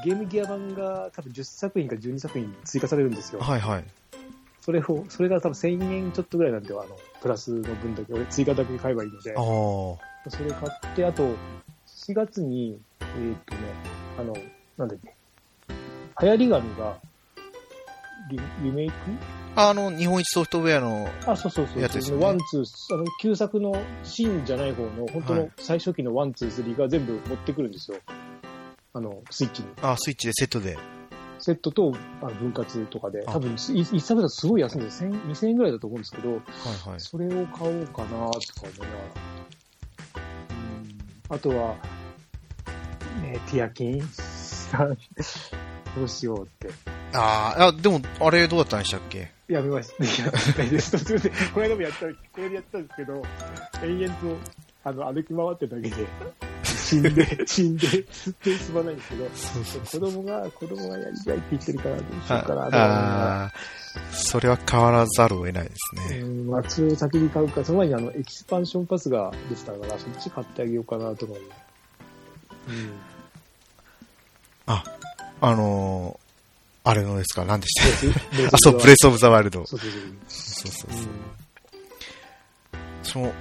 ゲームギア版が多分10作品か12作品追加されるんですよ。はいはい。それを、それが多分1000円ちょっとぐらいなんで、あの、プラスの分だけ、俺追加だけ買えばいいのであ、あ。それ買って、あと、4月に、えっ、とね、あの、なんだっけ、流行り神が、リリメイク？あの、日本一ソフトウェアの、あ、そうそうそう。やつですよね one、two、あの、旧作のシーンじゃない方の、本当のはい最初期の one、two、three が全部持ってくるんですよ。あの、スイッチに。あ、スイッチでセットで。セットとあの分割とかで、あ多分い一作だとすごい安いんです。1000 2000円ぐらいだと思うんですけど、はいはい。それを買おうかなとか思いながら。うんあとは、ね、ティアキンどうしようって。ああ、でも、あれどうだったんでしたっけ？やめました。やめです。途中で、この間もやった、これでやったんですけど、延々と、あの、歩き回ってるだけで、死んで、死んで、ずっと進まないんですけど、そう子供が、子供がやりたいって言ってるから、どうしようかなとああ、それは変わらざるを得ないですね。うん、ま、それを先に買うか、その前にあの、エキスパンションパスが出てたから、そっち買ってあげようかなと思う。うん。あ、あのー、あれのですか？何でした？あ、そう、ブレスオブザワイルド。そうそうそう。その、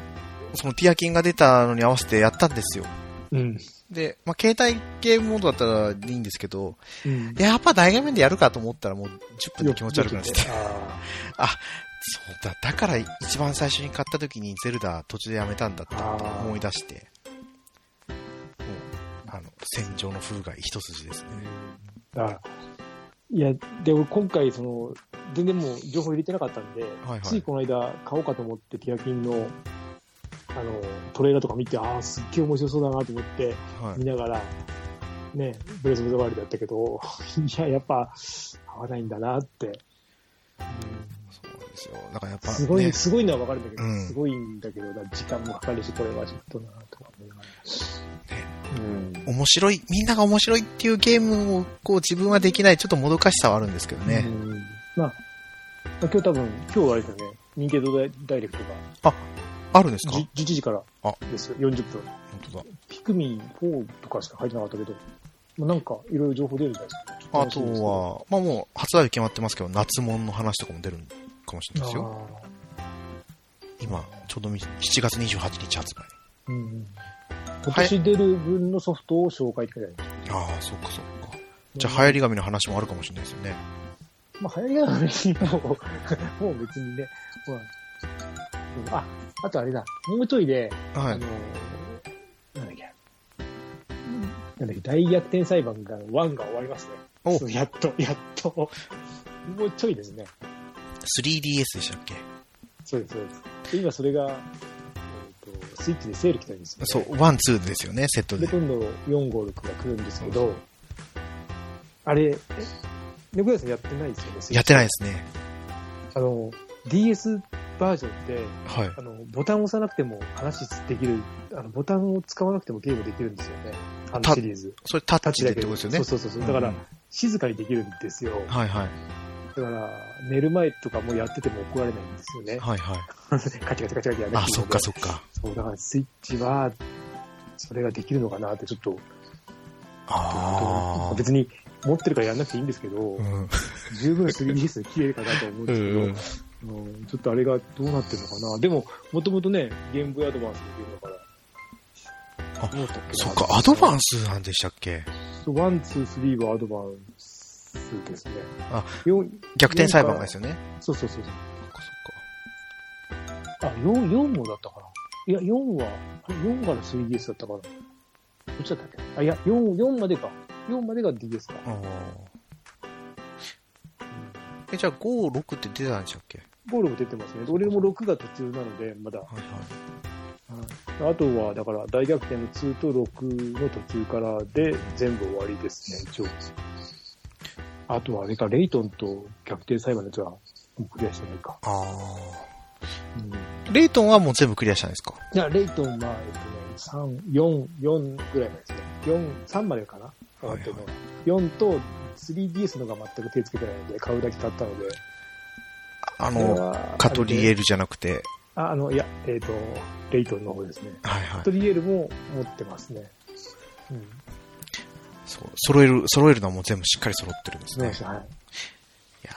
そのティアキンが出たのに合わせてやったんですよ。ん。うん。で、まあ、携帯ゲームモードだったらいいんですけど、うん。やっぱ大画面でやるかと思ったらもう10分で気持ち悪くなってて。あそうだ、だから一番最初に買った時にゼルダ途中でやめたんだって思い出して、もう、あの、戦場の風が一筋ですね。あ。だから、いや、でも今回、その、全然もう情報入れてなかったんで、はいはいついこの間買おうかと思って、ティアキンの、あの、トレーラーとか見て、ああ、すっげえ面白そうだなと思って、はい見。ながら、ね、ブレスオブザワイルドだったけど、いや、やっぱ、合わないんだなって。ですよ。だからやっぱ、ね、すごい、すごいのはわかるんだけど、うんすごいんだけど、時間もかかるし、これはちょっとな、とか思いながら。うん。面白い、みんなが面白いっていうゲームをこう自分はできないちょっともどかしさはあるんですけどね。うんまあ、まあ今日多分、今日はあれですよね、任天堂ダイレクトが、あるんですか？じ11時からあですよ、40分。本当だ。ピクミン4とかしか書いてなかったけど、まあ、なんか、いろいろ情報出るんじゃないですか。あとは、まあもう発売日決まってますけど、夏物の話とかも出るかもしれないですよ。今、ちょうど7月28日発売。あーうん今年出る分のソフトを紹介って書いてあああ、そっかそっか。じゃあ流行り紙の話もあるかもしれないですよね。まあ、流行りが別にもう、もう別にね、まあ、うんあ、あとあれだ、もうちょいで、はいあの。ー、なんだっけ、なんだっけ、大逆転裁判が、1が終わりますね。やっと、やっと、もうちょいですね。3DS でしたっけ？そうです、そうです。で今それが、えーと、スイッチでセール来たんですよ、ね。そう、 one、two ですよね、セットで、で。今度、4、5、6が来るんですけど、あれ、え、猫屋さんやってないですよね、やってないい。ですね。あの、DS バージョンで、はい。あの、ボタンを押さなくても話できる、あの、ボタンを使わなくてもゲームできるんですよね。あのたシリーズ。それタッチでってことですよね。そうそうそうそう。だから、うん静かにできるんですよ。はいはい。だから、寝る前とかもやってても怒られないんですよね。はいはい。カチカチカチカチやらなあそっかそっか。そう、だからスイッチは、それができるのかなってちょっと、ああ。別に持ってるからやんなくていいんですけど、うん。十分 3DS で綺麗かなと思うんですけど、うんうんちょっとあれがどうなってるのかな。でも、もともとね、ゲームボーイアドバンスのゲームだから。あそっか、アドバンスなんでしたっけ？ one、two、three はアドバンスですね。あ、4、逆転裁判ですよね。そうそうそうそう。そっかあ、4、4もだったかな。いや、4は、あれ4から 3DS だったかな。どっちだったっけ？あ、いや、4、4までか。4までが DS か。そっか。ああ。え、じゃあ5、6って出たんでしたっけ？ボールも出てますね。俺も6が途中なので、まだ。はいはい。あとは、だから、大逆転の2と6の途中からで全部終わりですね、一応。あとは、あれか、レイトンと逆転裁判のやつは、もうクリアしてないか。あうんあ。レイトンはもう全部クリアしたんですか？いや、レイトンは、えっとね、3、4、4ぐらいまでですね。4、3までかな？上がってるのが。4と 3DS のが全く手つけてないので、買うだけ買ったので。あの、はカトリエルじゃなくて、あ、あの、いや、えっ、と、レイトンの方ですね。はいはいカト。リエルも持ってますね。うん。そう、揃える、揃えるのはもう全部しっかり揃ってるんですね。ですはい。や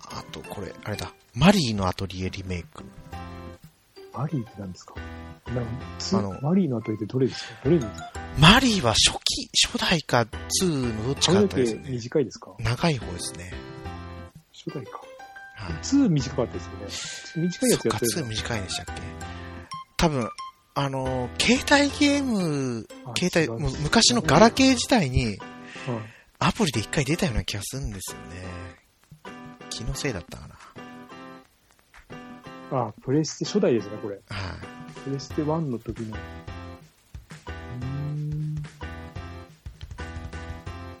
ーあとこれ、あれだ。マリーのアトリエリメイク。マリーって何ですか？なんつあのマリーの後ってどれですか？どれですか？マリーは初期、初代か2のどっちかだったですよね。短いですか？長い方ですね。初代か。はい。2短かったですよね。短いやつやってるか、2の短いんでしたっけ？多分、あのー、携帯ゲーム、あ携帯、もう昔のガラケー時代に、うんアプリで一回出たような気がするんですよね。気のせいだったかな。あ、プレステ初代ですね、これ。はい。プレステ1の時の。うーん。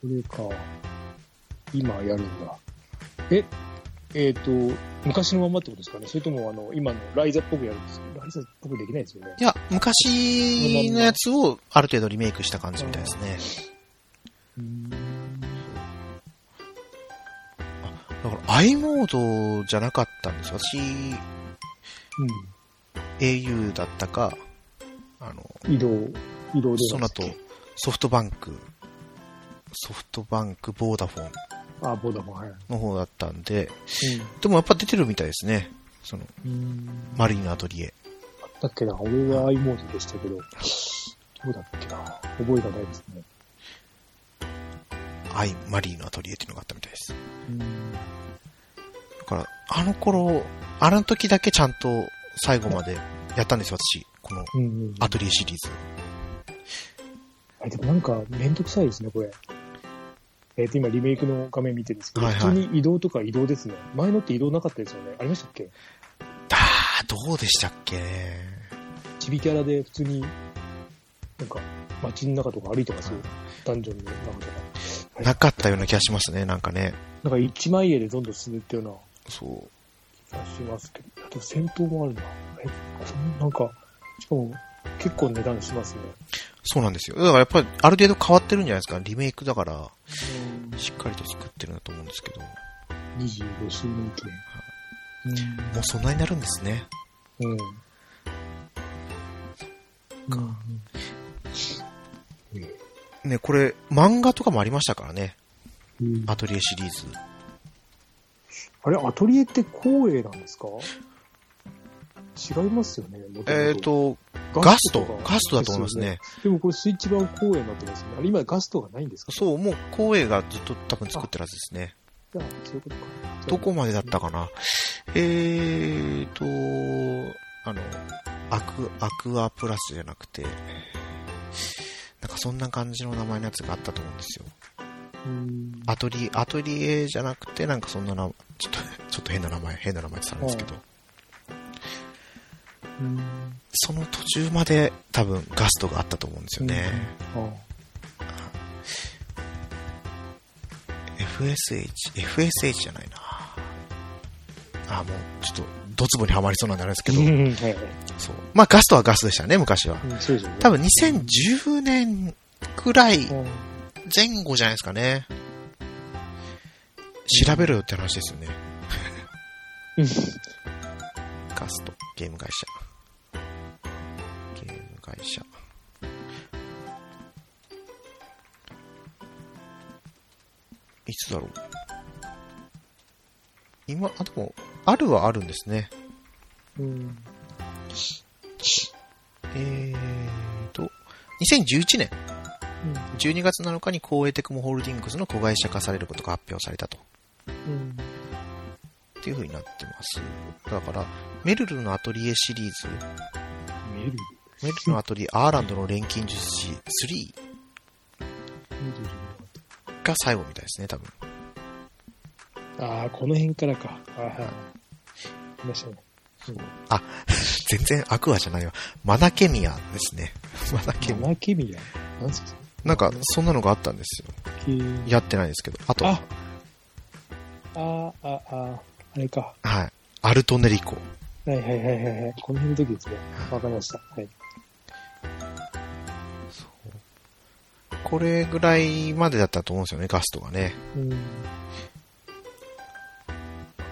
これか。今やるんだ。え、えっ、と、昔のままってことですかね？それとも、あの、今のライザっぽくやるんですかライザっぽくできないですよね。いや、昔のやつをある程度リメイクした感じみたいですね。うーん。だから i モードじゃなかったんですよ。私、au だったか、あの、うん。移動、移動で。その後、ソフトバンク、ソフトバンク、ボーダフォンあ、ボーダフォン、はい。の方だったんで、でもやっぱ出てるみたいですね。その、うん。マリーのアトリエ。あったっけな俺は i モードでしたけど、どうだっけな覚えがないですね。アイ、マリーのアトリエっていうのがあったみたいです。うん。だから、あの頃、あの時だけちゃんと最後までやったんですよ、私。このうんうん。アトリエシリーズ。あでもなんか、めんどくさいですね、これ。えっ、と、今、リメイクの画面見てるんですけど、はいはい普通に移動とか移動ですね。前のって移動なかったですよね。ありましたっけ？あー、どうでしたっけ？ね。ちびキャラで普通に、なんか、街の中とか歩いてます？よ。ダンジョンの中とか。なかったような気がしますね、なんかね。なんか一枚絵でどんどん進んでいったようなそう。気がしますけど。あと戦闘もあるな。え、なんか、しかも結構値段しますね。そうなんですよ。だからやっぱりある程度変わってるんじゃないですか。リメイクだから、うん。しっかりと作ってるんだと思うんですけど。25周年記念。もうそんなになるんですね。うん。うん。かうん。ね、これ、漫画とかもありましたからね。うんアトリエシリーズ。あれ、アトリエって光栄なんですか？違いますよね、えっ、と、ガスト？ガストだと思いますね。でもこれスイッチ版光栄になってますね。あれ今ガストがないんですか？そう、もう光栄がずっと多分作ってるはずですね。じゃあ、そういうことか。どこまでだったかな？えーと、あの、アク、アクアプラスじゃなくて、なんかそんな感じの名前のやつがあったと思うんですよ。うん。アトリ、アトリエじゃなくて、なんかそんなな、ちょっと、ちょっと変な名前、変な名前って言ったんですけど、うん。その途中まで多分ガストがあったと思うんですよね。あ FSH、FSH じゃないな。あ、もう、ちょっと、ドツボにはまりそうなんであれですけど、うんはいはい。そう。まあガストはガストでしたね、昔は。うんね。多分2010年くらいうん前後じゃないですかね。調べろよって話ですよね。うん ガスト、ゲーム会社。ゲーム会社。つだろう。今、あ、でも、あるはあるんですね。うん。えーと、2011年12月7日に光栄テクモホールディングスの子会社化されることが発表されたと。うん。っていう風になってます。だから、メルルのアトリエシリーズ、メルル？メルルのアトリエアーランドの錬金術師3メルル。が最後みたいですね、多分。ああ、この辺からか。あはい。いましたね。あ、全然アクアじゃないわ。マナケミアですね。マナケミマナケミア？なんすかア。なんか、そんなのがあったんですよ。けやってないですけど。あと、ああ、あ、あ、あれか。はい。アルトネリコ。はいはいはいはいはい。この辺の時ですね。わかりました。はい。これぐらいまでだったと思うんですよね、ガストがね。うん。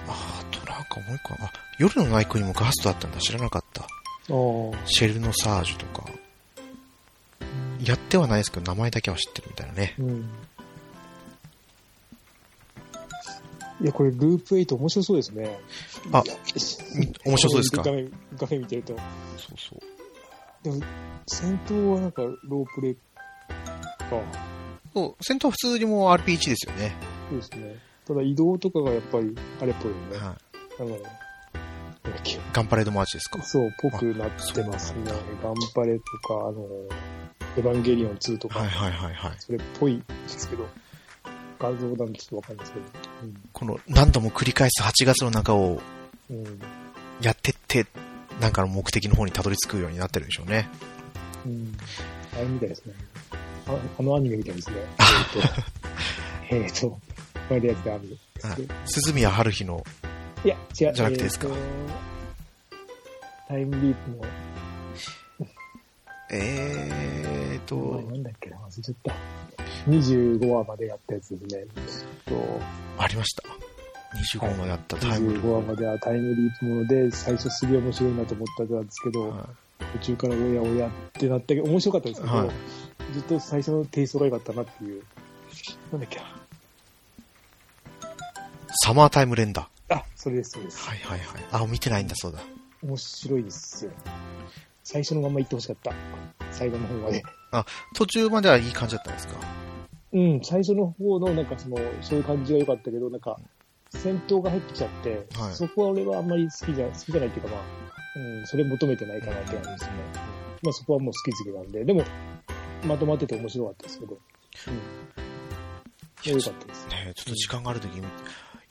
あとなんかもう一個、あ、夜のナイクにもガストだったんだ。知らなかった。シェルノサージュとか。やってはないですけど、名前だけは知ってるみたいなね。うん。いや、これ、ループ8面白そうですね。あ面白そうですか？画面、画面見てると。そうそう。でも、戦闘はなんか、ロープレイか。そう、戦闘は普通にもう RPG ですよね。そうですね。ただ、移動とかがやっぱり、あれっぽいよね。はあの、なんだっけ。い。ガンパレードマーチですか？そう、ぽくなってますね。ガンパレとか、あの、エヴァンゲリオン2とか、はいはいはいはい。それっぽいですけど、画像なんでちょっとわかんないですけど。この何度も繰り返す8月の中をうん。うん。やってって、なんかの目的の方にたどり着くようになってるんでしょうね。うん。あれみたいですね。ああのアニメみたいですね。えっと、えっと、これでやってある。はい鈴宮春日の、いや、違う。じゃなくてですか？タイムリープの、えーと、なんだっけな、忘れちゃった。25話までやったやつですね。えっと、ありました。25のやったタイムリー25話まではタイムリープもので、最初すげえ面白いなと思ったんですけど、は途中からおやおやってなったけど、面白かったですけど、はいずっと最初のテイストが良かったなっていう。なんだっけな。いサマータイムレンダあ、それです、そうです。ー。はいはいはい。あ、見てないんだそうだ。面白いですよ。最初のまま行ってほしかった。最後の方まで。途中まではいい感じだったんですか？うん、最初の方のなんかその、そういう感じが良かったけど、なんか、戦闘が入ってきちゃって、はいそこは俺はあんまり好きじゃ、好きじゃないっていうかまあ、うん、それ求めてないかなって感じですね。まあそこはもう好き好きなんで、でも、まとまってて面白かったですけど、うん。良かったです。ねちょっと時間があるときに、い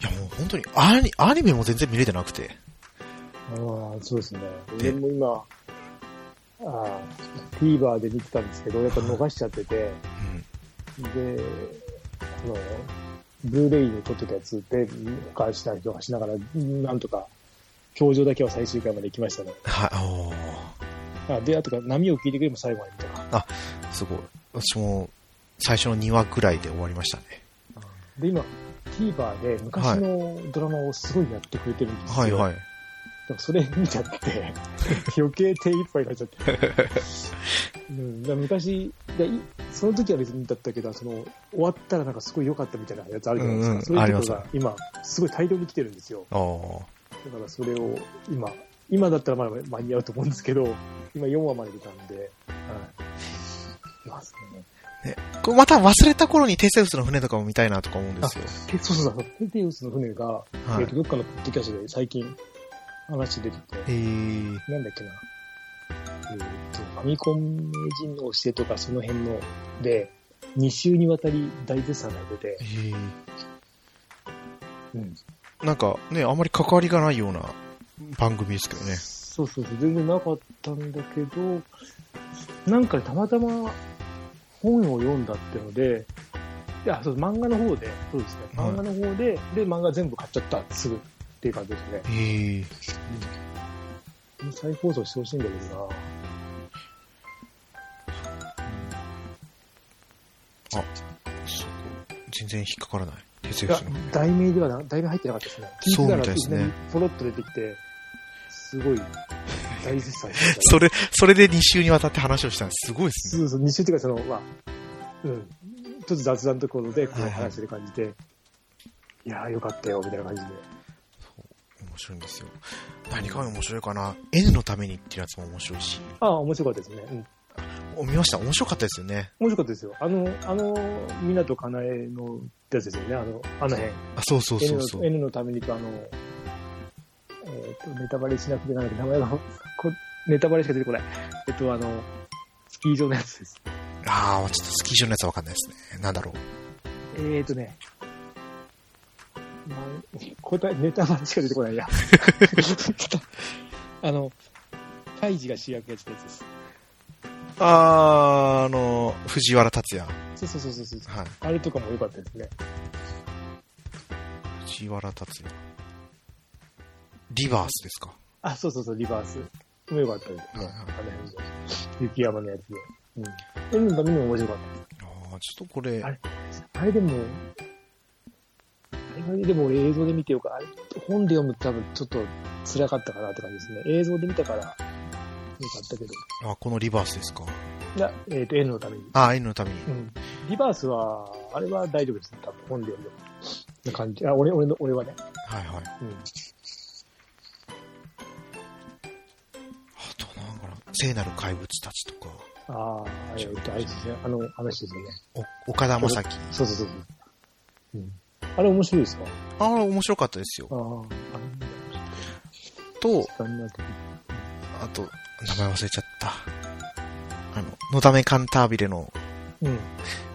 やもう本当にアニ、アニメも全然見れてなくて。ああ、そうですね。で俺も今、ああ、TVer で見てたんですけど、やっぱ逃しちゃってて、うん。で、あの、ブルーレイに撮ってたやつで、保管したりとかしながら、なんとか、表情だけは最終回まで行きましたね。はい、おーあで、あとか、波を聞いてくれも最後まで見たか。すごい。私も最初の2話ぐらいで終わりましたね。で、今、TVer で昔のドラマをすごいやってくれてるんですよ。はいはい。だからそれ見ちゃって、余計手一杯になっちゃって。うん、だ昔で、いその時は別にだったけど、その、終わったらなんかすごい良かったみたいなやつあるじゃないですか。うんうんそういうとが今、すごい大量に来てるんですよ。おだからそれを今、今だったらまだ間に合うと思うんですけど、今4話まで出たんで、はい。ますね。これまた忘れた頃にテセウスの船とかも見たいなとか思うんですよ。でそうそうそう、テテウスの船が、はいえっとどっかのポッドキャストで最近話出てて、えー、なんだっけな。えっ、と、ファミコン名人の教えとかその辺ので、2週にわたり大絶賛されてえて、ー、うん。なんかね、あんまり関わりがないような番組ですけどね。そうそうそう、全然なかったんだけど、なんかたまたま本を読んだってので、いや、そう漫画の方で、そうですね、はい漫画の方で、で、漫画全部買っちゃった、すぐっていう感じですね。えー、うん、再放送してほしいんだけどなそう全然引っかからない。テセいやウスの船。、題名ではな、題名入ってなかったですね。そうみたいですねポロッと出てきて、すごい大絶賛してた それ、それで2週にわたって話をしたんです。すごいですね。そうそう、2週っていうか、その、まあ、うん、ちょっと雑談のところでこうはいはい話してる感じで、いやーよかったよ、みたいな感じで。面白いんですよ。何が面白いかな ?N のためにっていうやつも面白いし。ああ、面白かったですね。うん。お見ました？面白かったですよね。面白かったですよ。あの、あの、港かなえのやつですよね。あの、あの辺。あ、そうそうそうそ N のう。N のためにと、あの、えっ、と、ネタバレしなくてなんだっけ、名前が、こネタバレしか出てこない。えっと、あの、スキー場のやつです。ああ、ちょっとスキー場のやつはわかんないですね。なんだろう。えっ、とね、なん答え、ネタバレしか出てこないや。あの、カイジが主役やつのやつです。あー、あの、藤原達也。そうそうそうそうそう。はい。あれとかも良かったですね。藤原達也。リバースですか？あ、そうそうそう、リバース。も良かったですね。あの辺で。雪山のやつで。うん。N のためにも面白かった。ああ、ちょっとこれ、あれあれでも、あれでも俺映像で見てよか、あれ本で読むと多分ちょっと辛かったかなって感じですね。映像で見たからよかったけど。あ、このリバースですか？いや、えっ、と、N のために。あー、N のために。うん。リバースは、あれは大丈夫ですね。多分本で読んでも。な感じ。あ、俺、俺の、俺はね。はいはい。うん。聖なる怪物たちとか、ああ、えっ、と、あれですね。あの話ですよね。お岡田将生。そうそうそうそう。うん。あれ面白いですか？ああ、面白かったですよ。ああ、あと、あと、名前忘れちゃった。あの、のだめカンタービレの、うん。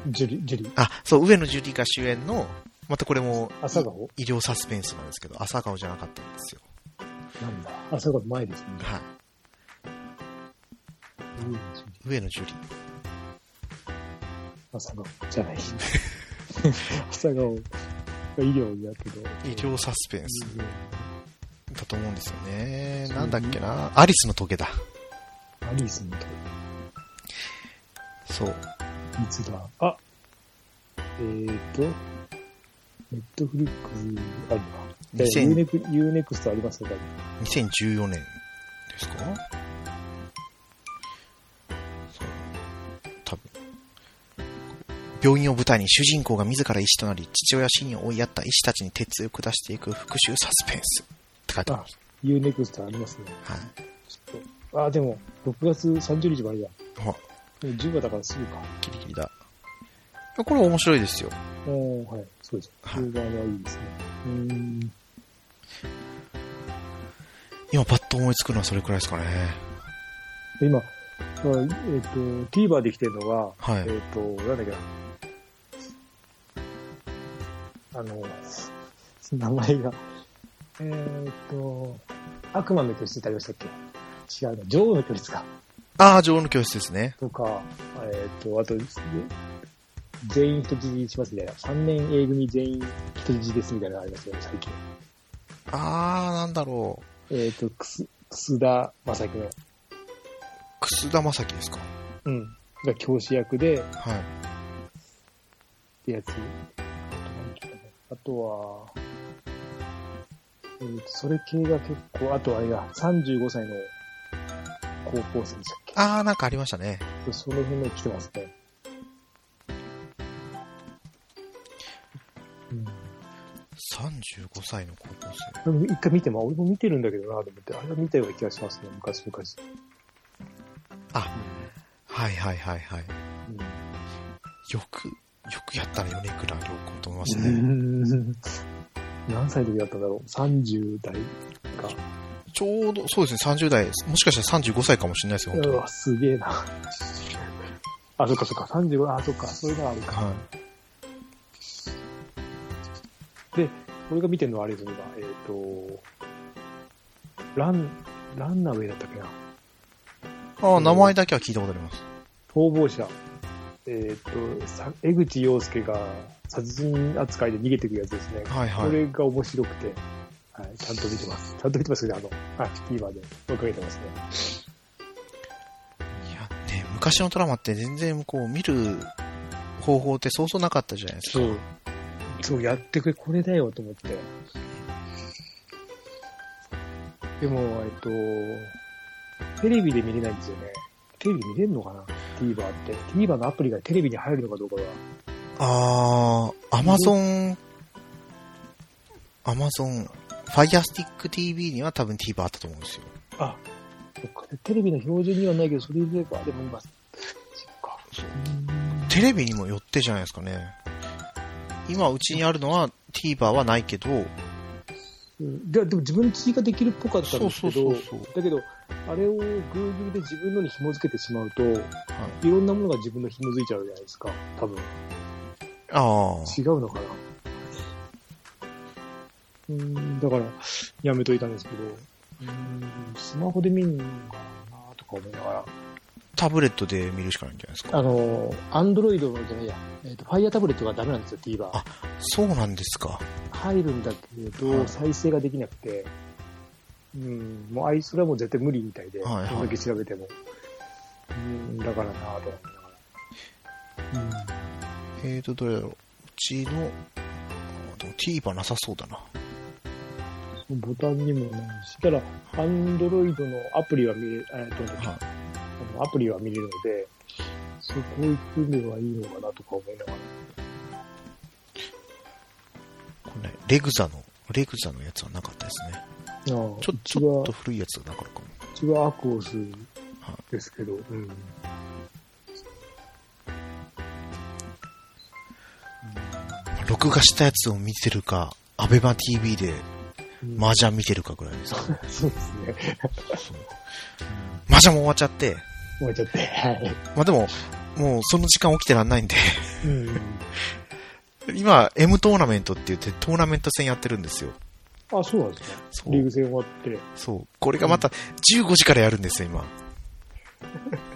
ジュリ、ジュリ。あ、そう、上野樹里が主演の、またこれも、朝顔？医療サスペンスなんですけど、朝顔じゃなかったんですよ。なんだ。朝顔前ですね。はい。うん上野樹里。朝顔じゃない。朝顔が医療だけど。医療サスペンスうんだと思うんですよね。なんだっけな？アリスの棘だ。アリスのそう。といつだ？あえーと、ネットフリックスあるか。ユー2000ネク、ユーネクストありますか2014年ですか？病院を舞台に主人公が自ら医師となり、父親死に追いやった医師たちに鉄槌を下していく復讐サスペンスって書いてます。ユーネクストありますね。はい。ちょっと。あ、でも、6月30日までだ。ほら、もう10話だからすぐか。ギリギリだ。これ面白いですよ。おーはい。そうです。はい評判はいいですね。うーん。今パッと思いつくのはそれくらいですかね。で今、まあえっ、と、TVer できてるのが、はいえっ、と、なんだっけな。あの、名前が、えっ、と、悪魔の教室ってありましたっけ？違うな、女王の教室か。ああ、女王の教室ですね。とか、えっ、と、あと、全員人質にしますみたいな。3年 A 組全員人質ですみたいなのがありますよね、最近。ああ、なんだろう。えっ、と、くす、楠田正樹の、楠田正樹ですか？うん、が教師役で、はい。ってやつ。あとは、えーと、それ系が結構、あとあれが、35歳の高校生でしたっけ？ああ、なんかありましたね。その辺も来てますね。うん。35歳の高校生。でも一回見ても、俺も見てるんだけどなと思って、あれは見たような気がしますね、昔々。あ、はいはいはいはい。うんよく、よくやったね、米倉涼子と思いますうね。ん 何歳の時だったんだろう ?30 代か。ちょうど、そうですね、30代、もしかしたら35歳かもしれないですよ、本当に。うわ、すげえな。あ、そっかそっか、35、あ、そっか、そういうのがあるか。はで、俺が見てるのはあれですよ、今。えっ、と、ラン、ランナウェイだったっけな。い。ああ、名前だけは聞いたことあります。逃亡者。えっ、と、さ江口洋介が殺人扱いで逃げていくやつですね。はいはいこれが面白くて、はい、ちゃんと見てます。ちゃんと見てますけど、あの、はい、TVer で追いかけてますね。いや、ね、昔のドラマって全然こう、見る方法ってそうそうなかったじゃないですか。そう。そう、やってくれ、これだよと思って。でも、えっと、テレビで見れないんですよね。テレビで見れるのかな ?TVer って。TVer のアプリがテレビに入るのかどうかが。ああ、アマゾン Amazon Fire Stick TV には多分 TVer あったと思うんですよ。あ、そっか。テレビの標準にはないけど、それでは、でも今、そっか。テレビにもよってじゃないですかね。今うちにあるのは TVer はないけど、うんででも自分追加できるっぽかったんですけど、だけど、あれを Google で自分のに紐付けてしまうと、いはい、ろんなものが自分の紐付いちゃうじゃないですか。多分。ああ。違うのかな。うん、だから、やめといたんですけど、うん、スマホで見るのかなとか思いながら、タブレットで見るしかないんじゃないですか？あの、アンドロイドのじゃないや、えっ、と、ファイアタブレットがダメなんですよ、TVer。あそうなんですか。入るんだけど、はい再生ができなくて、うん、もうあい、それはもう絶対無理みたいで、はいはいどんだけ調べても。うん、だからなぁと思いながら。えーと、どれだろう。うちの、TVer なさそうだな。うん、ボタンにもないし、ただ、アンドロイドのアプリは見れ、えっと、はいあのアプリは見れるので、そこ行くのはいいのかなとか思いながら。これね、レグザの、レグザのやつはなかったですね。ああちょ、うちょっと古いやつがなかったかも。うちはアクオスですけど、うん。録画したやつを見てるか、アベマ TV でうん麻雀見てるかぐらいです。そうですね。麻雀も終わっちゃって、終わっちゃって。はい。まあでも、もうその時間起きてらんないんで、うん。今、M トーナメントって言ってトーナメント戦やってるんですよ。あ、そうなんですか。そうリーグ戦終わって。そう。これがまた15時からやるんですよ、今。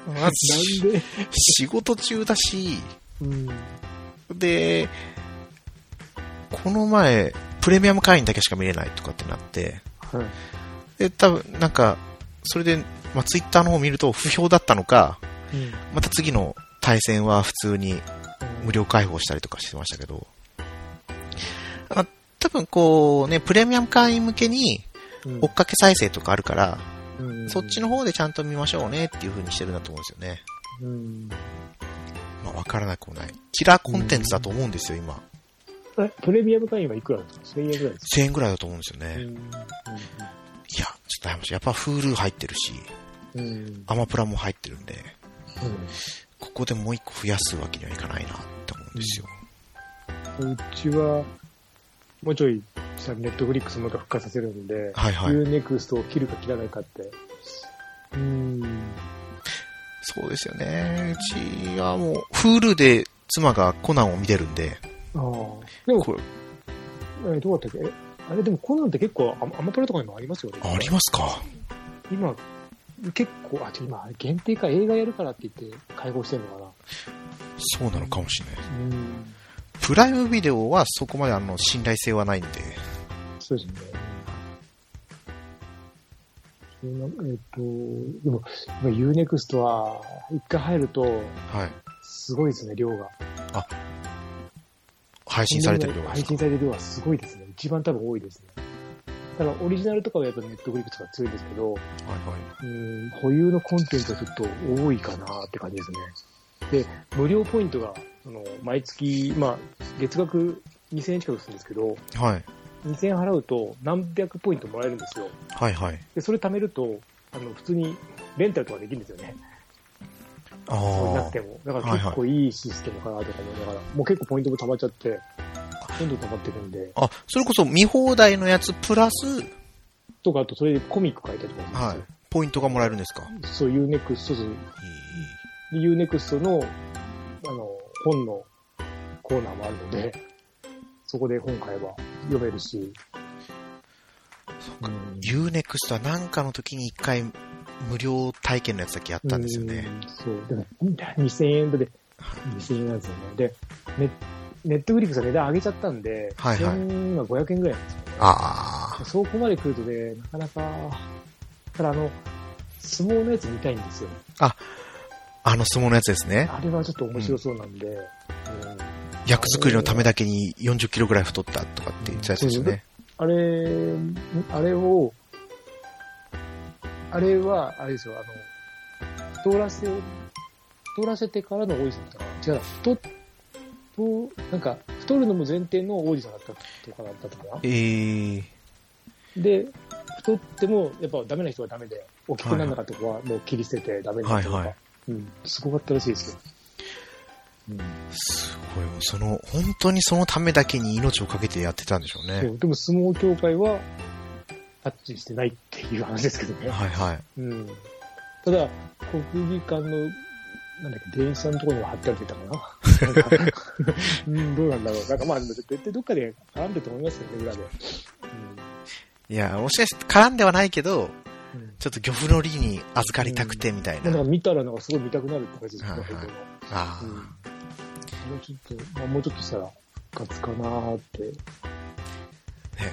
ま なんずで？仕事中だし、うん。で、この前、プレミアム会員だけしか見れないとかってなって、はい。で、多分なんか、それで、まあ、ツイッターの方を見ると不評だったのか、うん。また次の対戦は普通に無料開放したりとかしてましたけど、あ多分こうね、プレミアム会員向けにうん追っかけ再生とかあるから、うんそっちの方でちゃんと見ましょうねっていう風にしてるんだと思うんですよね。うん。まあわからなくもない。キラーコンテンツだと思うんですよ、今。え、プレミアム会員はいくらですか ?1000 円ぐらいですか？1000円ぐらいだと思うんですよね。うんいや、ちょっとやっぱやっぱ Hulu 入ってるし、うん。うん。アマプラも入ってるんで、うんここでもう一個増やすわけにはいかないなって思うんですよ。うちは、もうちょい、ネットフリックスも復活させるんで、はいはい。UNEXT を切るか切らないかって。うん。そうですよね。うちはもう、Hulu で妻がコナンを見てるんで、ああ。でも、これ、えどうだったっけ？えあれでもコナンって結構アマアマプラとかにもありますよね。ありますか今、結構、あ、ちょ、今、限定か映画やるからって言って開放してるのかな。そうなのかもしれない。うん。プライムビデオはそこまであの信頼性はないんで、そうですね。えっ、と、でも、今 UNEXT は、一回入ると、はい。すごいですね、量が。配信されてる量が配信されてる量はすごいですね。一番多分多いですね。ただ、オリジナルとかはやっぱネットフリックスが強いですけど、はいはい。うん、保有のコンテンツはちょっと多いかなって感じですね。で、無料ポイントが、その、毎月、まあ、月額2000円近くするんですけど、はい。2000円払うと何百ポイントもらえるんですよ。はいはい。で、それ貯めると、あの、普通にレンタルとかできるんですよね。あそうなあくても。だから結構いいシステムかなとか思いながら、もう結構ポイントも溜まっちゃって、どんどん溜まっていくんで、あ、それこそ見放題のやつプラス、とか、あとそれでコミック書いたりとか。はい。ポイントがもらえるんですか？そう、UNEXT、そうそう、で UNEXT の、あの、本のコーナーもあるので、そこで本買えば読めるし、そうか。うん Unext はなんかの時に一回無料体験のやつだけやったんですよね。うんそう。でも、2000円で、2000円なんですよね。で、ネネットフリックスは値段上げちゃったんで、はいはい1000今500円ぐらいなんですよね。ああ。そこまで来るとね、なかなか、ただあの、相撲のやつ見たいんですよ。あの相撲のやつですね。あれはちょっと面白そうなんで、うん役作りのためだけに40キロぐらい太ったとかって言ってたやつですよね。あれ、あれを、あれは、あれですよ、あの、通らせを、通らせてからの多い人だったかな違うな、んか、太るのも前提の王子さんだったとかだったかな？えー、で、太ってもやっぱダメな人はダメで、大きくならなかった子はもう切り捨ててダメになったとか、はいはいうん、すごかったらしいですよ。うんすごい、その、本当にそのためだけに命をかけてやってたんでしょうそね。うでも相撲協会はタッチしてないっていう話ですけどね。はいはい。うん、ただ、国技館の、なんだっけ、電車のところには貼ってあるって言ったかな？うん、どうなんだろう。なんかまあ、絶対どっかで絡んでると思いますよね、裏で。いや、もしかして絡んではないけど、うん。うんちょっと漁夫の利に預かりたくてみたいな。なんか見たらなんかすごい見たくなるって感じですね、あうんもうちょっと、まあ、もうちょっとしたら復活かなーって。あ、ね。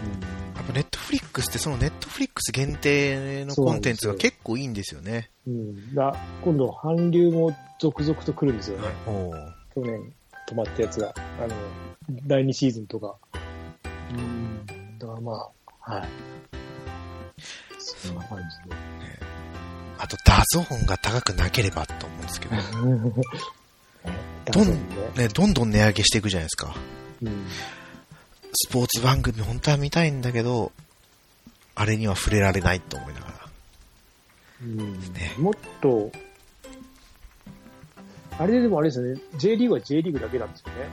やっぱネットフリックスってそのネットフリックス限定のコンテンツが結構いいんですよね。うん。うん。だ今度、韓流も続々と来るんですよね。去年止まったやつが。あの、第2シーズンとか。うん。だからまあ、はい。そんな感じで。あと、ダゾーンが高くなければと思うんですけど、どんね。ね、どんどん値上げしていくじゃないですか。うん。スポーツ番組本当は見たいんだけど、あれには触れられないと思いながら。うんねもっと、あれでもあれですよね、J リーグは J リーグだけなんですよね。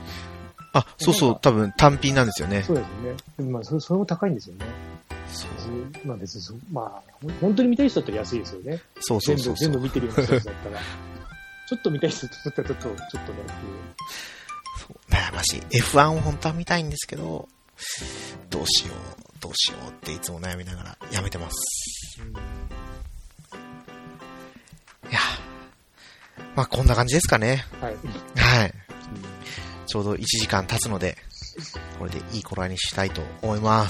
あ、そうそう、多分単品なんですよね。そうですよね。でもまあそれ、それも高いんですよね。そうまあ別にそ、まあ、本当に見たい人だったら安いですよね。そうそう全部、そうそう。全部見てるような人だったら。ちょっと見たい人だったらちょっと、ちょっとね、っていうしい。F1 を本当は見たいんですけど、どうしよう、どうしようっていつも悩みながらやめてます。いや、まあこんな感じですかね。はい。はい。ちょうど1時間経つので、これでいい頃合いにしたいと思います。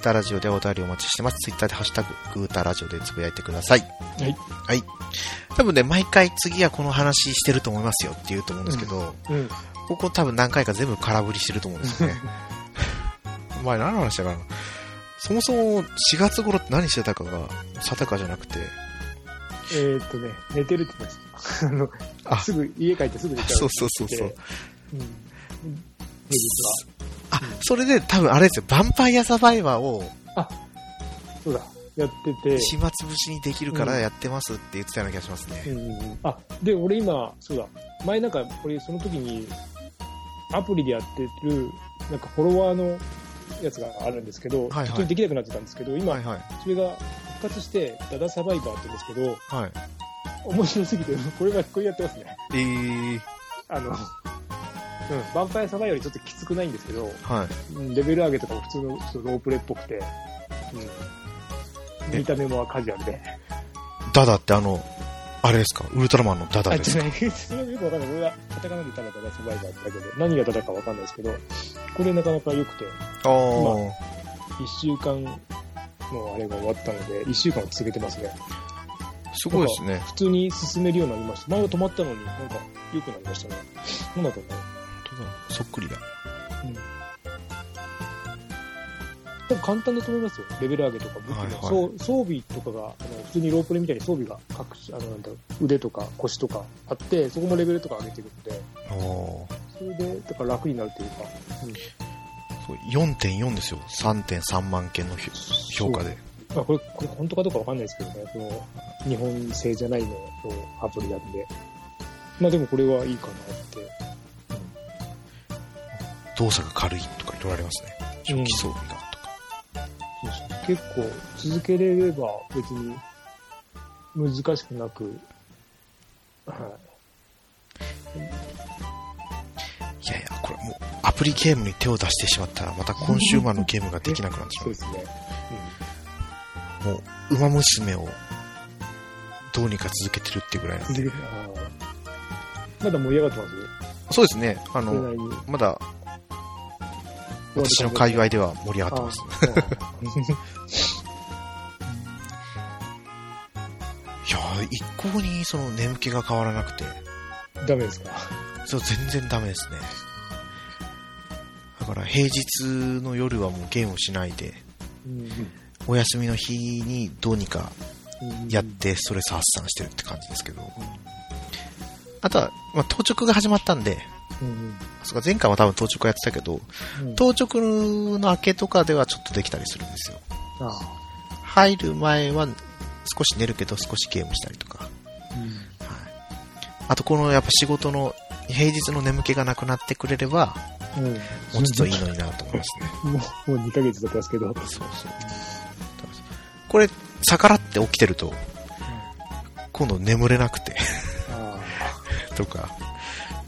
ータラジオでお便りお待ちしてます。ツイッターでハッシュタグ、グータラジオでつぶやいてください。はい。はい。多分ね、毎回次はこの話してると思いますよって言うと思うんですけど、うん。ここ多分何回か全部空振りしてると思うんですよね。前何の話だかなそもそも4月頃って何してたかが定かじゃなくて、えーっとね、寝てるって言ってました。あの、あすぐ、家帰ってすぐ寝ちゃう。そうそうそうそう。うん。平日あ、それで多分あれですよ、ヴァンパイアサバイバーをは。そうだ。やってて。暇つぶしにできるからやってますって言ってたような気がしますね。うんうんうんあ、で、俺今、そうだ。前なんか、俺その時に、アプリでやってる、なんかフォロワーのやつがあるんですけど、はいはいできなくなってたんですけど、今、はいはい。それが復活して、ダダサバイバーって言うんですけど、はい。面白すぎて、これはこれやってますね。えー、あの、うん、ヴァンパイアサバイよりちょっときつくないんですけど、はい。うんレベル上げとかも普通のちょっとロープレっぽくて、うん、見た目もカジュアルで。ダダってあの、あれですか？ウルトラマンのダダあ、ですか？違う、それはよくわかんない。俺はカタカナでただただサバイバーだけど、何がただかわかんないですけど、これなかなか良くて、あー。一週間のあれが終わったので、一週間は続けてますね。すごいですね。普通に進めるようになりました。前は止まったのに、なんか良くなりましたね。なんだと思う。本当だそっくりだ。うん。多分簡単だと思いますよ。レベル上げとか武器の、はいはいそう装備とかが、あの普通にロープレみたいに装備が各種、あの、なんだ腕とか腰とかあって、そこもレベルとか上げていくので、おー。それで、だから楽になるというか、うんそう4.4ですよ。3.3万件のひ評価で。まあ、これ、これ本当かどうかわかんないですけどね、その、日本製じゃないののアプリなんで。まあでもこれはいいかなって。動作が軽いとか言われますね。初期装備がとか。そうそう結構続けれれば別に難しくなく、はいいやいや、これもうアプリゲームに手を出してしまったら、またコンシューマーのゲームができなくなってしそうですね。まう。もう、馬娘をどうにか続けてるっていうぐらいなんで。まだ盛り上がってます？そうですね。あの。まだ、私の界隈では盛り上がってます。いやー一向にその眠気が変わらなくて、ダメですか？そう、全然ダメですね。だから平日の夜はもうゲームをしないで、お休みの日にどうにかやってストレス発散してるって感じですけど。あとは、まあ、当直が始まったんで、そうか前回は多分当直やってたけど、当直の明けとかではちょっとできたりするんですよ。入る前は少し寝るけど少しゲームしたりとか。あとこのやっぱ仕事の平日の眠気がなくなってくれれば、うん、もうちょっといいのになと思いますね。もう、もう2ヶ月経ってますけど。そうそう。これ、逆らって起きてると、今度眠れなくて とか、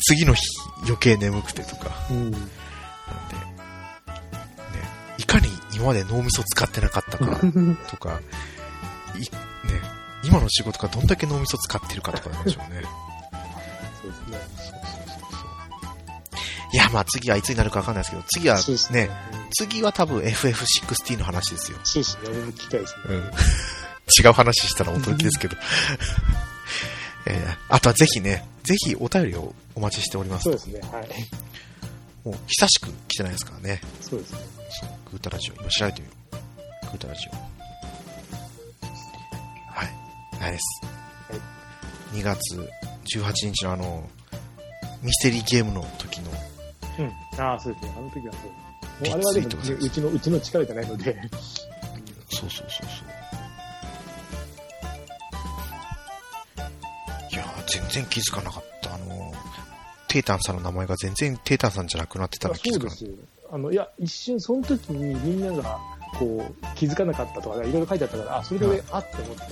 次の日余計眠くてとか。うん、なんで、ね、いかに今まで脳みそ使ってなかったかとか、いね、今の仕事がどんだけ脳みそ使ってるかとかなんでしょうね。そうですね。いや、まあ次はいつになるかわかんないですけど、次はね、ね次は多分 FF16 の話ですよ。そうですね、俺も聞きたいですね。うん。違う話したら驚きですけど。えー、あとはぜひね、ぜひお便りをお待ちしております。そうですね、はい。もう久しく来てないですからね。そうですね。グータラジオ、今調べてみよう。グータラジオ。はい、ないです。はい。2月18日のあの、ミステリーゲームの時の。うん。ああ、そうですね。あの時はそう。もうあれはでも、ね、うちの、うちの力じゃないので。そうそうそうそう。然気づかなかった。あの、テータンさんの名前が全然テータンさんじゃなくなってたの気づかなかった。あの、いや、一瞬その時にみんなが、こう、気づかなかったとか、いろいろ書いてあったから、あ、それで、あって思って、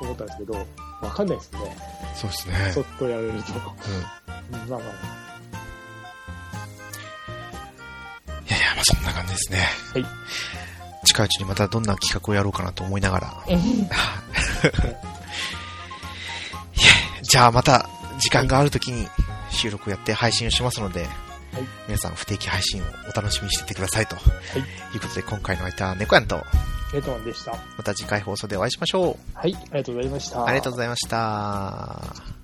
思ったんですけど、わかんないですね。そうですね。そっとやれると。うん。まあまあ。いやいや、まあそんな感じですね。はい。近いうちにまたどんな企画をやろうかなと思いながら。じゃあまた時間があるときに収録やって配信をしますので、はい、皆さん不定期配信をお楽しみにしていてくださいと。はい。いうことで今回の相手は猫やんと、レトマンでした。また次回放送でお会いしましょう。はい、ありがとうございました。ありがとうございました。